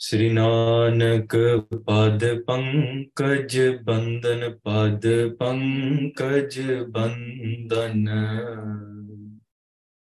श्री नानक पद पंकज बंदन पद पंकज बंदन।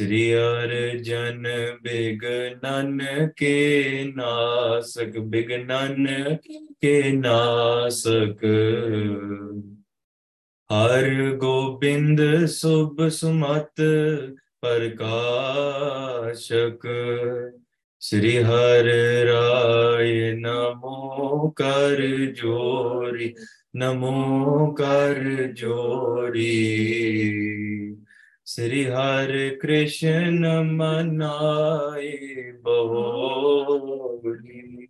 श्री अर्जन बिघनन के नासक बिघनन के नासक। हर गोविंद शुभ सुमत प्रकाशक। श्री हर राय नमो कर जोरी, नमो कर जोरी। ਸ੍ਰੀ ਹਰ ਕ੍ਰਿਸ਼ਨ ਮਨਾਏ ਬੋਲੀ।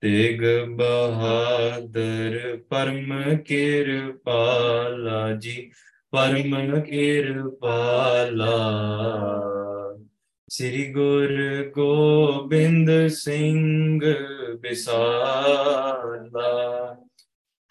ਤੇਗ ਬਹਾਦਰ ਪਰਮ ਕਿਰਪਾਲਾ ਜੀ, ਪਰਮ ਕਿਰਪਾਲਾ। ਸ੍ਰੀ ਗੁਰ ਗੋਬਿੰਦ ਸਿੰਘ ਬਿਸਾਲਾ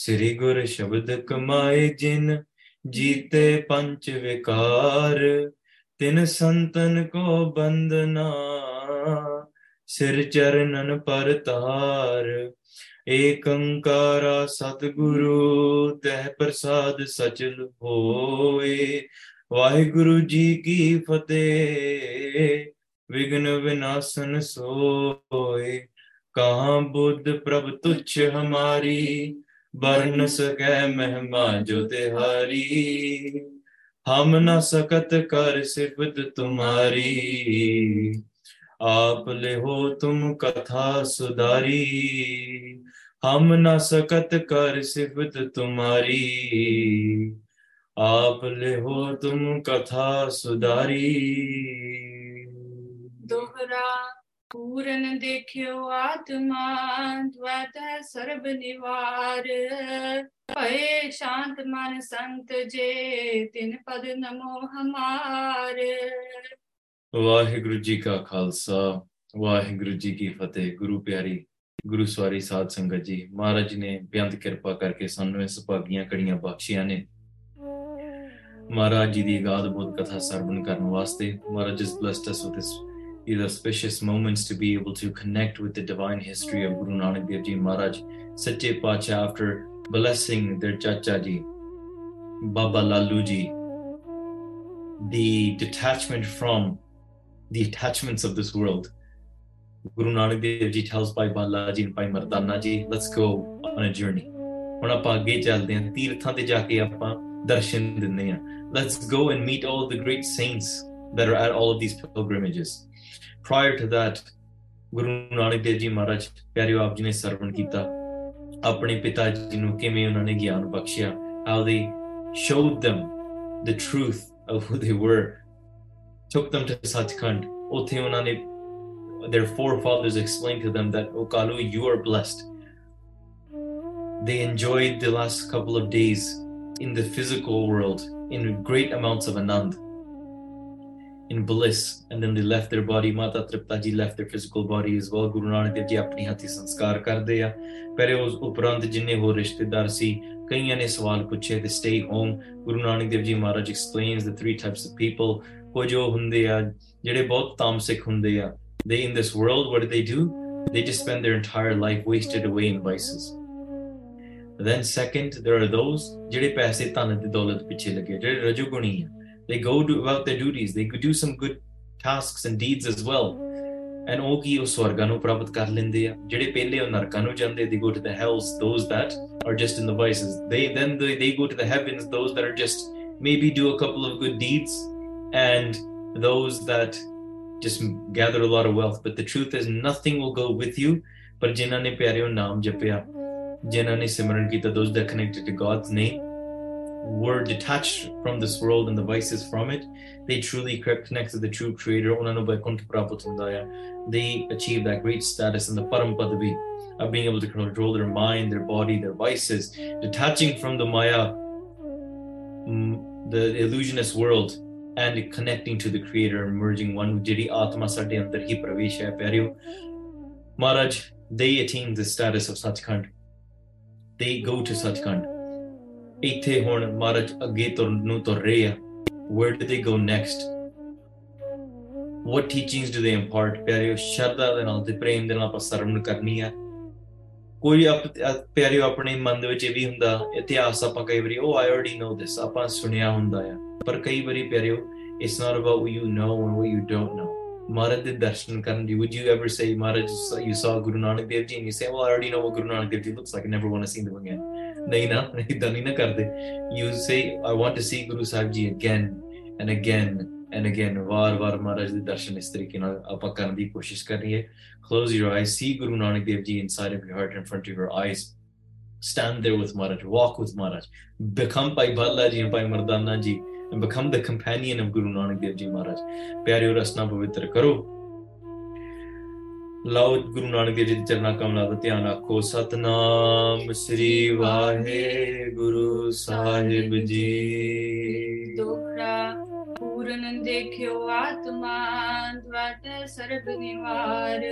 ਸ੍ਰੀ ਗੁਰ ਸ਼ਬਦ ਕਮਾਏ ਜਿਨ, ਜੀਤੇ ਪੰਚ ਵਿਕਾਰ। ਤਿਨ ਸੰਤਨ ਕੋ ਬੰਦਨਾ ਸਿਰ ਚਰਨਨ ਪਰ ਤਾਰ ਏਕੰਕਾਰਾ ਸਤਿਗੁਰੂ, ਤਹਿ ਪ੍ਰਸਾਦ ਸਚਲ ਹੋਏ। ਵਾਹਿਗੁਰੂ ਜੀ ਕੀ ਫਤਿਹ ਵਿਗਨ ਵਿਨਾਸ਼ਨ ਸੋਏ। ਕਹਾਂ ਬੁੱਧ ਪ੍ਰਭ ਤੁਛ ਹਮਾਰੀ बरन सके मेहमा जो तिहारी। हम न सकत कर सिफत तुम्हारी। आप ले हो तुम कथा सुधारी। हम न सकत कर सिफत तुम्हारी। आप ले हो तुम कथा सुधारी। दोहरा ਪੂਰਨ ਦੇਖਿਓ ਆਤਮਾ ਦ્વਤ ਸਰਬ ਨਿਵਾਰ। ਭਏ ਸ਼ਾਂਤ ਮਨ ਸੰਤ ਜੇ, ਤਿਨ ਪਦ ਨਮੋ ਹਮਾਰ। ਵਾਹਿਗੁਰੂ ਜੀ ਕਾ ਖਾਲਸਾ, ਵਾਹਿਗੁਰੂ ਜੀ ਕੀ ਫਤਿਹ। ਗੁਰੂ ਪਿਆਰੀ, ਗੁਰੂ ਸਵਾਰੀ ਸਾਧ ਸੰਗਤ ਜੀ, ਮਹਾਰਾਜ ਨੇ ਬੇਅੰਤ ਕਿਰਪਾ ਕਰਕੇ ਸਾਨੂੰ ਇਸ ਭਾਗੀਆਂ ਕੜੀਆਂ ਬਖਸ਼ੀਆਂ ਨੇ। ਮਹਾਰਾਜ ਜੀ ਦੀ ਗਾਦ ਬੋਧ ਕਥਾ ਸਰਵਣ ਕਰਨ ਵਾਸਤੇ ਮਹਾਰਾਜ has blessed us with this these auspicious moments to be able to connect with the divine history of Guru Nanak Dev Ji Maharaj, Sache Pacha after blessing their Chacha Baba Laluji, the detachment from the attachments of this world. Guru Nanak Dev Ji tells Bhai Balaji and Bhai Mardana Ji, let's go on a journey. Let's go and meet all the great saints that are at all of these pilgrimages prior to that ਗੁਰੂ ਨਾਨਕ ਦੇਵ ਜੀ ਮਹਾਰਾਜ ਪਿਆਰਿਓ ਆਪ ਜੀ ਨੇ ਸਰਵਣ ਕੀਤਾ ਆਪਣੇ ਪਿਤਾ ਜੀ ਨੂੰ ਕਿਵੇਂ ਉਹਨਾਂ ਨੇ ਗਿਆਨ ਬਖਸ਼ਿਆ how they showed them the truth of who they were took them to Sachkhand. ਉੱਥੇ ਉਹਨਾਂ ਨੇ their forefathers explained to them that, oh Kalu, you are blessed. They enjoyed the last couple of days in the physical world in great amounts of anand, in bliss, and then they left their body. Mata Tripta ji left their physical body as well. Guru Nanak Dev ji ਆਪਣੀ ਹੱਥੀ ਸੰਸਕਾਰ ਕਰਦੇ ਆ ਪਰ ਉਸ ਉਪਰੰਤ ਜਿੰਨੇ ਹੋਰ ਰਿਸ਼ਤੇਦਾਰ ਸੀ ਕਈਆਂ ਨੇ ਸਵਾਲ ਪੁੱਛੇ ਤੇ stay home. Guru Nanak Dev ji Maharaj explains the three types of people ਕੁਝ ਉਹ ਹੁੰਦੇ ਆ ਜਿਹੜੇ ਬਹੁਤ ਤਾਮਸਿਕ ਹੁੰਦੇ ਆ they in this world what do they do they just spend their entire life wasted away in vices then second there are those ਜਿਹੜੇ ਪੈਸੇ ਧਨ ਤੇ ਦੌਲਤ ਪਿੱਛੇ ਲੱਗੇ ਜਿਹੜੇ ਰਜੋਗੁਣੀ ਆ they go do about their duties they could do some good tasks and deeds as well and ਉਹ ਕੀ ਉਹ ਸਵਰਗਾਂ ਨੂੰ ਪ੍ਰਾਪਤ ਕਰ ਲੈਂਦੇ ਆ ਜਿਹੜੇ ਪਹਿਲੇ ਉਹ ਨਰਕਾਂ ਨੂੰ ਜਾਂਦੇ they go to the hells those that are just in the vices they then they, they go to the heavens those that are just maybe do a couple of good deeds and those that just gather a lot of wealth but the truth is nothing will go with you ਪਰ ਜਿਨ੍ਹਾਂ ਨੇ ਪਿਆਰਿਓ ਨਾਮ ਜਪਿਆ ਜਿਨ੍ਹਾਂ ਨੇ ਸਿਮਰਨ ਕੀਤਾ those that connected to God's name were detached from this world and the vices from it, they truly connect to the true creator. They achieve that great status in the Parampadavi of being able to control their mind, their body, their vices, detaching from the Maya, mm, the illusionist world, and connecting to the creator, merging one with Jiri Atma Sade Antarhi Pravesha Maharaj, they attain the status of Satchkhand. They go to Satchkhand ਇੱਥੇ ਹੁਣ ਮਹਾਰਾਜ ਅੱਗੇ ਤੁਰਨ ਨੂੰ ਤੁਰ ਰਹੇ ਆ where do they go next what teachings do they impart ਪਿਆਰਿਓ ਸ਼ਰਧਾ ਦੇ ਨਾਲ ਤੇ ਪ੍ਰੇਮ ਦੇ ਨਾਲ ਆਪਾਂ ਸਰਵਣ ਕਰਨੀ ਆ ਕੋਈ ਪਿਆਰਿਓ ਆਪਣੇ ਮਨ ਦੇ ਵਿੱਚ ਇਹ ਵੀ ਹੁੰਦਾ ਇਤਿਹਾਸ ਆਪਾਂ ਕਈ ਵਾਰੀ ਉਹ ਆਈ ਆਲਰੇਡੀ ਨੋ ਦਿਸ ਆਪਾਂ ਸੁਣਿਆ ਹੁੰਦਾ ਆ ਪਰ ਕਈ ਵਾਰੀ ਪਿਆਰਿਓ it's not about what you know and what you don't know Maharaj ਦੇ ਦਰਸ਼ਨ ਕਰਨ ਦੀ would you ever say Maharaj you saw Guru Nanak Dev ji and you say well i already know what Guru Nanak Dev ji looks like i never want to see them again ਨਹੀਂ ਨਾ ਇਦਾਂ ਨਹੀਂ ਨਾ ਕਰਦੇ you say I want to see Guru Sahib Ji again and again and again ਵਾਰ-ਵਾਰ ਮਹਾਰਾਜ ਦੇ ਦਰਸ਼ਨ ਇਸ ਤਰੀਕੇ ਨਾਲ ਆਪਾਂ ਕਰਨ ਦੀ ਕੋਸ਼ਿਸ਼ ਕਰੀਏ close your eyes see Guru Nanak Dev Ji inside of your heart in front of your eyes stand there with Maharaj walk with Maharaj become Bhai Bhalla Ji and Bhai Mardana Ji and become the companion of Guru Nanak Dev Ji Maharaj ਪਿਆਰਿਓ ਰਸਨਾ ਪਵਿੱਤਰ ਕਰੋ ਲਓ ਗੁਰੂ ਨਾਨਕ ਦੇਵ ਜੀ ਦੇ ਚਰਨਾਂ ਕਮਲਾਂ ਦਾ ਧਿਆਨ ਰੱਖੋ। ਸਤਨਾਮ ਸ੍ਰੀ ਵਾਹਿਗੁਰੂ ਸਾਹਿਬ ਜੀ। ਦੋਖਰਾ ਪੂਰਨ ਦੇਖਿਓ ਆਤਮਾ ਦਵਤ ਸਰਬ ਨਿਵਾਰ।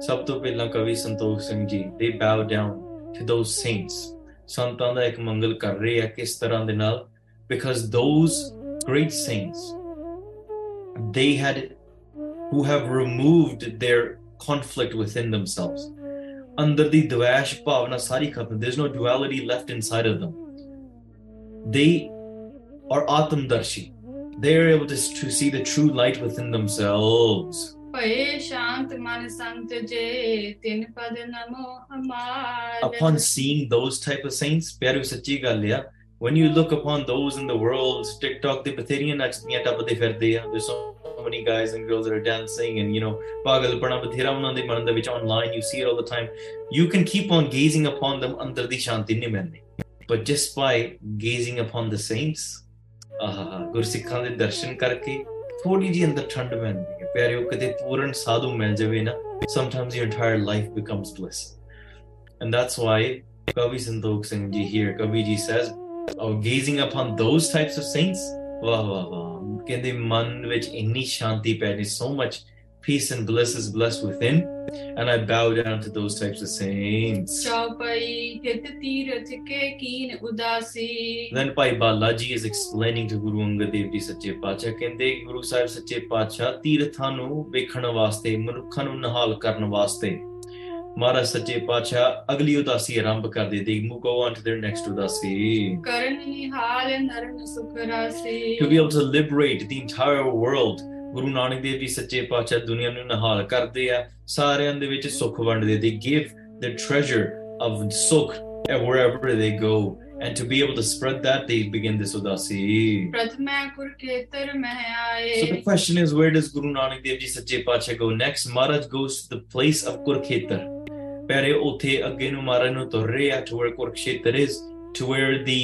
ਸਭ ਤੋਂ ਪਹਿਲਾਂ ਕਵੀ ਸੰਤੋਖ ਸਿੰਘ ਜੀ they bow down to those saints ਸੰਤਾਂ ਦਾ ਇੱਕ ਮੰਗਲ ਕਰ ਰਹੇ ਆ ਕਿਸ ਤਰ੍ਹਾਂ ਦੇ ਨਾਲ? Because those great saints they had who have removed their conflict within themselves. Andardi dvash bhavna sari. There's no duality left inside of them. They are atamdarshi. They are able to, to see the true light within themselves. Upon seeing those type of saints, when you look upon those in the world, TikTok, they are ਨੱਚਦੀਆਂ ਟੱਪਦੇ ਫਿਰਦੇ ਆ there's so many guys and girls that are dancing and you know ਪਾਗਲਪਣਾ ਬਥੇਰਾ ਉਹਨਾਂ ਦੇ ਮਨ ਦੇ ਵਿੱਚ online you see it all the time you can keep on gazing upon them ਅੰਦਰ ਦੀ ਸ਼ਾਂਤੀ ਨਹੀਂ ਮਿਲਦੀ but just by gazing upon the saints ਆਹ ਗੁਰਸਿੱਖਾਂ ਦੇ ਦਰਸ਼ਨ ਕਰਕੇ ਥੋੜੀ ਜਿਹੀ ਅੰਦਰ ਠੰਡ ਮਿਲਦੀ ਹੈ ਪਿਆਰਿਓ ਕਦੇ ਪੂਰਨ ਸਾਧੂ ਮਿਲ ਜਾਵੇ ਨਾ sometimes your entire life becomes bliss and that's why Kavi Santokh Singh ji here, Kavi ji says, oh, gazing upon those types of saints, ਵਾਹ ਵਾਹ ਵਾਹ ਕਹਿੰਦੇ ਮਨ ਵਿੱਚ ਇੰਨੀ ਸ਼ਾਂਤੀ ਪੈ ਗਈ so much peace and bliss is blessed within and i bow down to those types of saints then pai balaji is explaining to guru angad dev ji sache paacha kende guru sahib sache paacha teerthan nu vekhਣ ਵਾਸਤੇ ਮਨੁੱਖਾਂ ਨੂੰ ਨਿਹਾਲ ਕਰਨ ਵਾਸਤੇ ਮਹਾਰਾਜ ਸੱਚੇ ਪਾਤਸ਼ਾਹ ਅਗਲੀ ਉਦਾਸੀ ਆਰੰਭ ਕਰ ਦੇ ਦੇ ਮੂ go on to their next ਉਦਾਸੀ ਕਰਨ ਨਿਹਾਲ ਨਰਨ ਸੁਖ ਰਾਸੀ to be able to liberate the entire world ਗੁਰੂ ਨਾਨਕ ਦੇਵ ਜੀ ਸੱਚੇ ਪਾਤਸ਼ਾਹ ਦੁਨੀਆ ਨੂੰ ਨਿਹਾਲ ਕਰਦੇ ਆ ਸਾਰਿਆਂ ਦੇ ਵਿੱਚ ਸੁੱਖ ਵੰਡਦੇ they give the treasure of ਸੁੱਖ wherever they go and to be able to spread that they begin this udasi ਪ੍ਰਥਮੈ ਕੁਰਖੇਤਰ ਮਹਿ so the ਆਏ question is where does guru nanak dev ji sache pacha go next maharaj goes to the place of kurkhetar ਪਿਆਰੇ ਉੱਥੇ ਅੱਗੇ ਨੂੰ ਮਾਰਨ ਨੂੰ ਤੁਰ ਰਹੇ ਆ to where Kurukshetra is to where the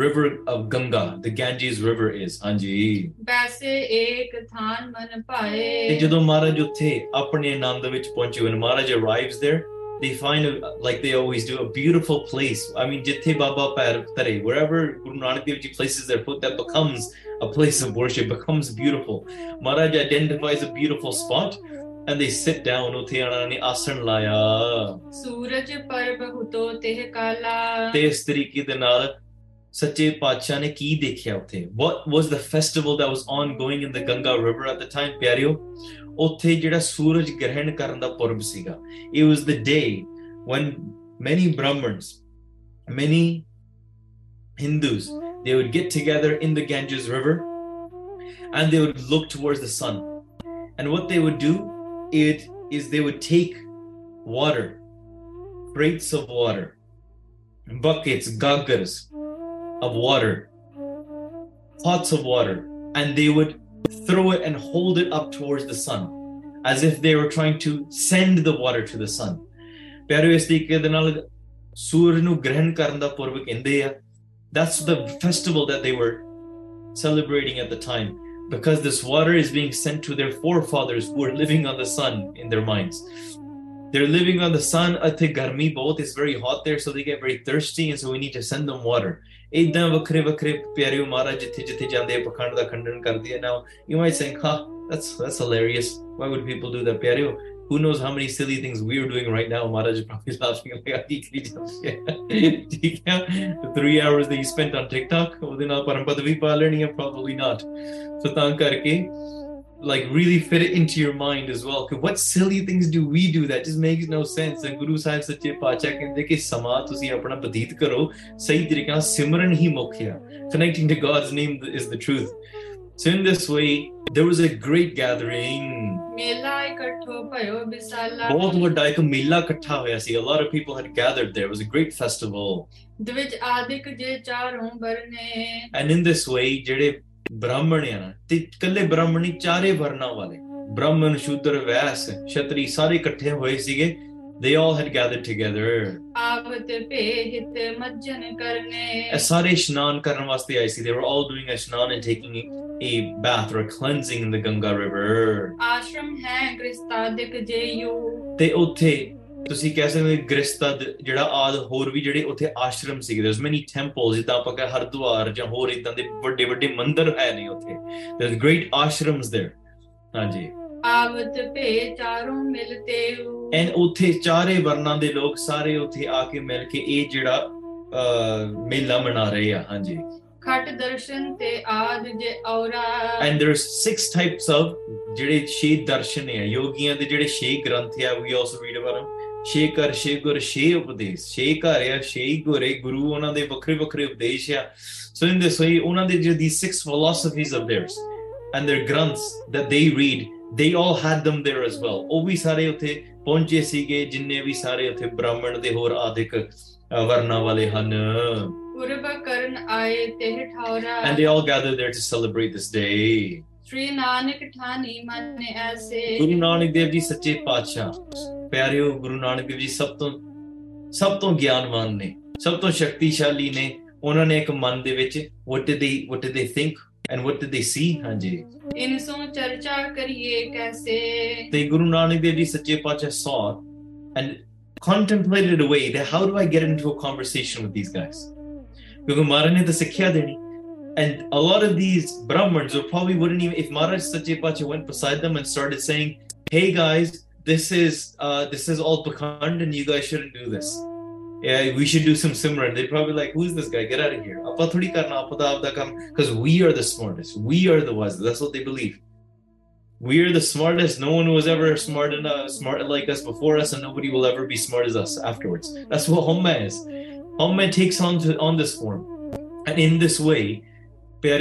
river of Ganga the Ganges river is ਹਾਂਜੀ ਬੈਸੇ ਏਕ ਥਾਨ ਮਨ ਤੇ ਪਾਏ ਜਦੋਂ ਮਹਾਰਾਜ ਉੱਥੇ ਆਪਣੇ ਆਨੰਦ ਵਿੱਚ ਪਹੁੰਚੇ when Maharaj arrives there they find a, like they always do a beautiful place I mean ਜਿੱਥੇ ਬਾਬਾ ਪੈਰ ਧਰੇ wherever Guru Nanak Dev Ji places their foot that becomes a place of worship becomes beautiful Maharaj identifies a beautiful spot and they sit down ਉੱਥੇ ਉਹਨਾਂ ਨੇ ਆਸਣ ਲਾਇਆ ਸੂਰਜ ਪਰਬ ਹੁਤੋ ਤਿਹ ਕਾਲਾ ਤੇ ਇਸ ਤਰੀਕੇ ਦੇ ਨਾਲ ਸੱਚੇ ਪਾਤਸ਼ਾਹ ਨੇ ਕੀ ਦੇਖਿਆ ਉੱਥੇ what was the festival that was ongoing in the Ganga river at the time ਪਿਆਰਿਓ ਉੱਥੇ ਜਿਹੜਾ ਸੂਰਜ ਗ੍ਰਹਿਣ ਕਰਨ ਦਾ ਪੁਰਬ ਸੀਗਾ it was the day when many brahmins many Hindus, they would get together in the Ganges River and they would look towards the sun. And what they would do it is they would take water, crates of water, buckets, gaggars of water, pots of water, and they would throw it and hold it up towards the sun as if they were trying to send the water to the sun. ਪਿਆਰਿਓ ਇਸ ਤਰੀਕੇ ਦੇ ਨਾਲ ਸੂਰਜ ਨੂੰ ਗ੍ਰਹਿਣ ਕਰਨ ਦਾ ਪੁਰਬ ਕਹਿੰਦੇ ਆ that's the festival that they were celebrating at the time because this water is being sent to their forefathers who are living on the sun in their minds they're living on the sun ਅਤੇ ਗਰਮੀ ਬਹੁਤ is very hot there so they get very thirsty and so we need to send them water ਇਦਾਂ ਵੱਖਰੇ ਵੱਖਰੇ ਪਿਆਰਿਓ ਮਹਾਰਾਜ ਜਿੱਥੇ ਜਿੱਥੇ ਜਾਂਦੇ ਆ ਪਖੰਡ ਦਾ ਖੰਡਨ ਕਰਦੇ ਆ now you might think huh that's that's hilarious why would people do that ਪਿਆਰਿਓ who knows how many silly things we're doing right now Maharaj is probably laughing like "ਆਹ ਕੀ ਕਰੀ ਜਾਂਦੇ ਆ?" ਠੀਕ ਹੈ the three hours that you spent on TikTok ਉਹਦੇ ਨਾਲ ਪਰਮ ਪਦਵੀ ਪਾ ਲੈਣੀ ਆ probably not so ਤਾਂ ਕਰਕੇ like really fit it into your mind as well. 'Cause what silly things do we do that just makes no sense? And Guru Sahib ਸੱਚੇ ਪਾਤਸ਼ਾਹ ਕਹਿੰਦੇ ਕਿ ਸਮਾਂ ਤੁਸੀਂ ਆਪਣਾ ਬਤੀਤ ਕਰੋ ਸਹੀ ਤਰੀਕੇ ਨਾਲ ਸਿਮਰਨ ਹੀ ਮੁੱਖ ਹੈ connecting to God's name is the truth. So in this way, there was a great gathering. ਬਹੁਤ ਵੱਡਾ ਇੱਕ ਮੇਲਾ ਇਕੱਠਾ ਹੋਇਆ ਸੀ. A lot of people had gathered there. It was a great festival. ਦਵਿਜ ਆਦਿਕ ਜੇ ਚਾਰੋਂ ਬਰਨੇ And in this way, ਜਿਹੜੇ ਬ੍ਰਾਹਮਣ ਆ ਨਾ ਤੇ ਇਕੱਲੇ ਬ੍ਰਾਹਮਣ ਚਾਰੇ ਵਰਨਾਂ ਵਾਲੇ ਬ੍ਰਾਹਮਣ ਸ਼ੂਦਰ ਵੈਸ ਛਤਰੀ ਸਾਰੇ ਇਕੱਠੇ ਹੋਏ ਸੀਗੇ they all had gathered together ਆਵਤ ਭੇਹਿਤ ਮੱਜਨ ਕਰਨੇ ਇਹ ਸਾਰੇ ਇਸ਼ਨਾਨ ਕਰਨ ਵਾਸਤੇ ਆਏ ਸੀ they were all doing a ishnan and taking a bath or a cleansing in the Ganga river ਆਸ਼ਰਮ ਹੈ ਗ੍ਰਸਤਾਦਿਕ ਜੇਯੂ ਤੇ ਉੱਥੇ ਤੁਸੀਂ ਕਹਿ ਸਕਦੇ ਹੋ ਗ੍ਰਸਤਾ ਜਿਹੜਾ ਆਦ ਹੋਰ ਵੀ ਜਿਹੜੇ ਉੱਥੇ ਆਸ਼ਰਮ ਸੀਗੇ there's many temples ਜਿੱਦਾਂ ਆਪਾਂ ਕਹ ਹਰਦੁਆਰ ਜਾਂ ਹੋਰ ਇਦਾਂ ਦੇ ਵੱਡੇ ਵੱਡੇ ਮੰਦਿਰ ਹੈ ਨੇ ਉੱਥੇ there's great ashrams there ਹਾਂਜੀ ਆਵਤ ਭੇ ਚਾਰੋਂ ਮਿਲਤੇ ਐਂਡ ਉੱਥੇ ਚਾਰੇ ਵਰਨਾਂ ਦੇ ਲੋਕ ਸਾਰੇ ਉੱਥੇ ਆ ਕੇ ਮਿਲ ਕੇ ਇਹ ਜਿਹੜਾ ਮੇਲਾ ਮਨਾ ਰਹੇ ਆ ਹਾਂਜੀ। ਖਟ ਦਰਸ਼ਨ ਤੇ ਆਦ ਜੇ ਔਰਾ। And there's six types of ਜਿਹੜੇ ਛੇ ਦਰਸ਼ਨ ਆ ਯੋਗੀਆਂ ਦੇ ਜਿਹੜੇ ਛੇ ਗ੍ਰੰਥ ਆ also read about them ਛੇ ਕਰ ਛੇ ਗੁਰ ਛੇ ਉਪਦੇਸ਼ ਛੇ ਘਰ ਆ ਛੇ ਗੁਰੇ ਗੁਰੂ ਉਹਨਾਂ ਦੇ ਵੱਖਰੇ ਵੱਖਰੇ ਉਪਦੇਸ਼ ਆ। So in this way ਉਹਨਾਂ ਦੇ ਜਿਹੜੇ these six philosophies of theirs and their granths that they they all had them there as well. ਉਹ ਵੀ ਸਾਰੇ ਉੱਥੇ ਪਹੁੰਚੇ ਸੀਗੇ ਜਿੰਨੇ ਵੀ ਸਾਰੇ ਉੱਥੇ ਬ੍ਰਾਹਮਣ ਦੇ ਹੋਰ ਆਦਿਕ ਵਰਨਾਂ ਵਾਲੇ ਹਨ। ਉਰਬ ਕਰਨ ਆਏ ਤੇ ਠੌਰਾ and they all gathered there to celebrate this day ਸ੍ਰੀ ਨਾਨਕ ਠਾਨੀ ਮਨ ਐਸੇ। ਗੁਰੂ ਨਾਨਕ ਦੇਵ ਜੀ ਸੱਚੇ ਪਾਤਸ਼ਾਹ। ਪਿਆਰਿਓ ਗੁਰੂ ਨਾਨਕ ਦੇਵ ਜੀ ਸਭ ਤੋਂ ਸਭ ਤੋਂ ਗਿਆਨਵਾਨ ਨੇ ਸਭ ਤੋਂ ਸ਼ਕਤੀਸ਼ਾਲੀ ਨੇ। ਉਹਨਾਂ ਨੇ ਇੱਕ ਮਨ ਦੇ ਵਿੱਚ what did they what did they think? And what did they see, Hanji? They Guru Nanak Dev Ji Sache Pacha saw and contemplated a way that how do I get into a conversation with these guys? and a lot of these brahmins or probably wouldn't even if maharaj sache pacha went beside them and started saying hey guys this is uh, this is all pakhand and you guys shouldn't do this yeah, we should do some simran. They'd probably like, who's this guy? Get out of here. Because we are the smartest. We are the wise. That's what they believe. We are the smartest. No one was ever smart enough, smart like us before us, and nobody will ever be smart as us afterwards. That's what Haumai is. Haumai takes on to, on this form. And in this way, ek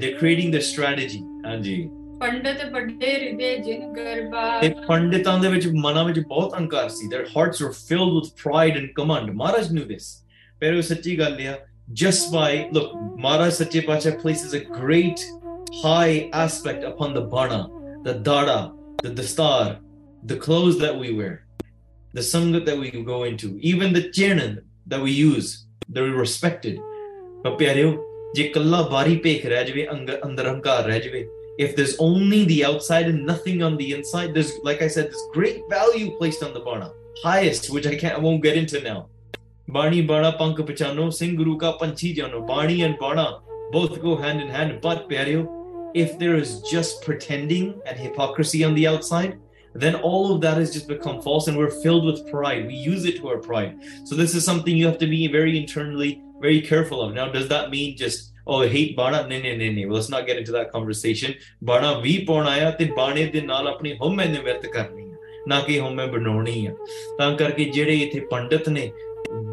They're creating their strategy. Anji. ਪੰਡਤ ਵੱਡੇ ਹਿਰਦੇ ਜਿਨ ਗਰਬਾ ਤੇ ਪੰਡਿਤਾਂ ਦੇ ਵਿੱਚ ਮਨਾਂ ਵਿੱਚ ਬਹੁਤ ਅਹੰਕਾਰ ਸੀ their hearts were filled with pride and command Maharaj knew this ਪਿਆਰਿਓ ਸੱਚੀ ਗੱਲ ਆ just by look ਮਹਾਰਾਜ ਸੱਚੇ ਪਾਤਸ਼ਾਹ places a great high aspect upon the bana the dada the dastar the clothes that we wear the sangat that we go into even the chanan that we use they're respected but ਪਿਆਰਿਓ ਜੇ ਕੱਲਾ ਬਾਰੀ ਭੇਖ ਰਹਿ ਜਾਵੇ ਅੰਗ- ਅੰਦਰ ਹੰਕਾਰ ਰਹਿ ਜਾਵੇ if there's only the outside and nothing on the inside there's like i said there's great value placed on the bana highest which i can't i won't get into now. Bani bana pank pachano singh guru ka panchi jano. Bani and bana both go hand in hand. But pyareo if there is just pretending and hypocrisy on the outside then all of that has just become false and we're filled with pride. We use it to our pride. So this is something you have to be very internally very careful of. Now does that mean just oh hate bana no no no no let's not get into that conversation ਬਾਣਾ ਵੀ ਪਾਉਣਾ ਆ ਤੇ ਬਾਣੇ ਦੇ ਨਾਲ ਆਪਣੀ ਹਉਮੈ ਨਿਵਰਤ ਕਰਨੀ ਆ ਨਾ ਕਿ ਹੁਣ ਮੈਂ ਬਣਾਉਣੀ ਆ ਤਾਂ ਕਰਕੇ ਜਿਹੜੇ ਇੱਥੇ ਪੰਡਤ ਨੇ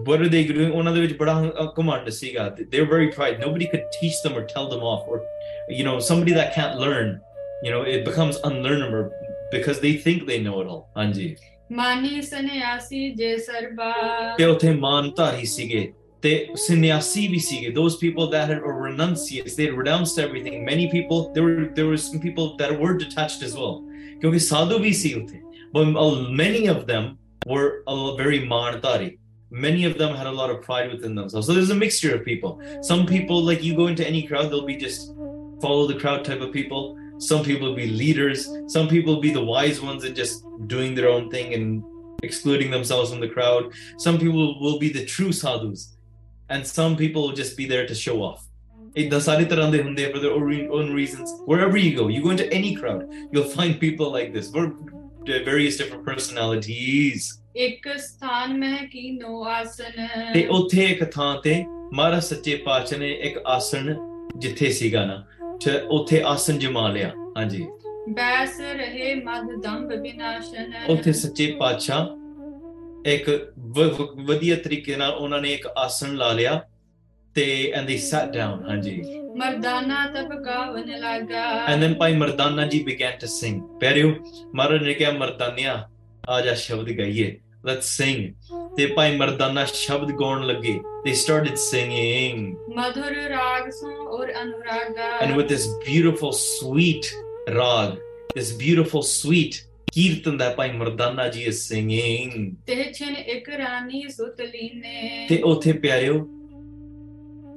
what are they doing ਉਹਨਾਂ ਦੇ ਵਿੱਚ ਬੜਾ ਕਮਾਂਡ ਸੀਗਾ they were very pride nobody could teach them or tell them off or you know somebody that can't learn you know it becomes unlearnable because they think they know it all ਹਾਂਜੀ ਮਾਨੀ ਸੰਨਿਆਸੀ ਜੇ ਸਰਬਾ ਤੇ ਉਥੇ ਮਾਨਧਾਰੀ ਸੀਗੇ they sannyasi those people that had were renunciates, they renounced everything. Many people, there were there were some people that were detached as well. but many of them were very manatari. Many of them had a lot of pride within themselves. So there's a mixture of people. Some people, like you go into any crowd, they'll be just follow the crowd type of people. Some people will be leaders. Some people will be the wise ones and just doing their own thing and excluding themselves from the crowd. Some people will be the true sadhus and some people will just be there to show off ਏਦਾਂ ਸਾਰੇ ਤਰ੍ਹਾਂ ਦੇ ਹੁੰਦੇ ਆ for their own own reasons wherever you go you go into any crowd you'll find people like this We're various different personalities ਇੱਕ ਸਥਾਨ ਮੈਂ ਕੀਨੋ ਆਸਨ ਤੇ ਉੱਥੇ ਇੱਕ ਥਾਂ ਤੇ ਮਹਾਰਾਜ ਸੱਚੇ ਪਾਤਸ਼ਾਹ ਨੇ ਇੱਕ ਆਸਣ ਜਿੱਥੇ ਸੀਗਾ ਨਾ ਤੇ ਉੱਥੇ ਆਸਣ ਜਮਾ ਲਿਆ ਹਾਂਜੀ ਬੈਸ ਰਹੇ ਮਦ ਦੰਭ ਵਿਨਾਸ਼ਨ ਉੱਥੇ ਸੱਚੇ ਪਾਤਸ਼ਾਹ ਇੱਕ ਵਧੀਆ ਤਰੀਕੇ ਨਾਲ ਉਹਨਾਂ ਨੇ ਇੱਕ ਆਸਣ ਲਾ ਲਿਆ ਤੇ and they sat down ਹਾਂਜੀ ਮਰਦਾਨਾ ਤਬ ਗਾਵਨ ਲੱਗਾ and then ਭਾਈ ਮਰਦਾਨਾ ਜੀ began to sing ਪਿਆਰਿਓ ਮਹਾਰਾਜ ਨੇ ਕਿਹਾ ਮਰਦਾਨਿਆ ਆ ਜਾ ਸ਼ਬਦ ਗਾਈਏ let's sing ਤੇ ਭਾਈ ਮਰਦਾਨਾ ਸ਼ਬਦ ਗਾਉਣ ਲੱਗੇ they started singing ਮధుਰ ਰਾਗ ਸੋ ਔਰ ਅਨੁਰਾਗਾ and with this beautiful sweet rag this beautiful sweet kirtan that ਭਾਈ ਮਰਦਾਨਾ ਜੀ is singing ਤੇ ਛਿਨ ਇੱਕ ਰਾਨੀ ਸੁਤ ਲੀਨੇ ਤੇ ਉਥੇ ਪਿਆਰਿਓ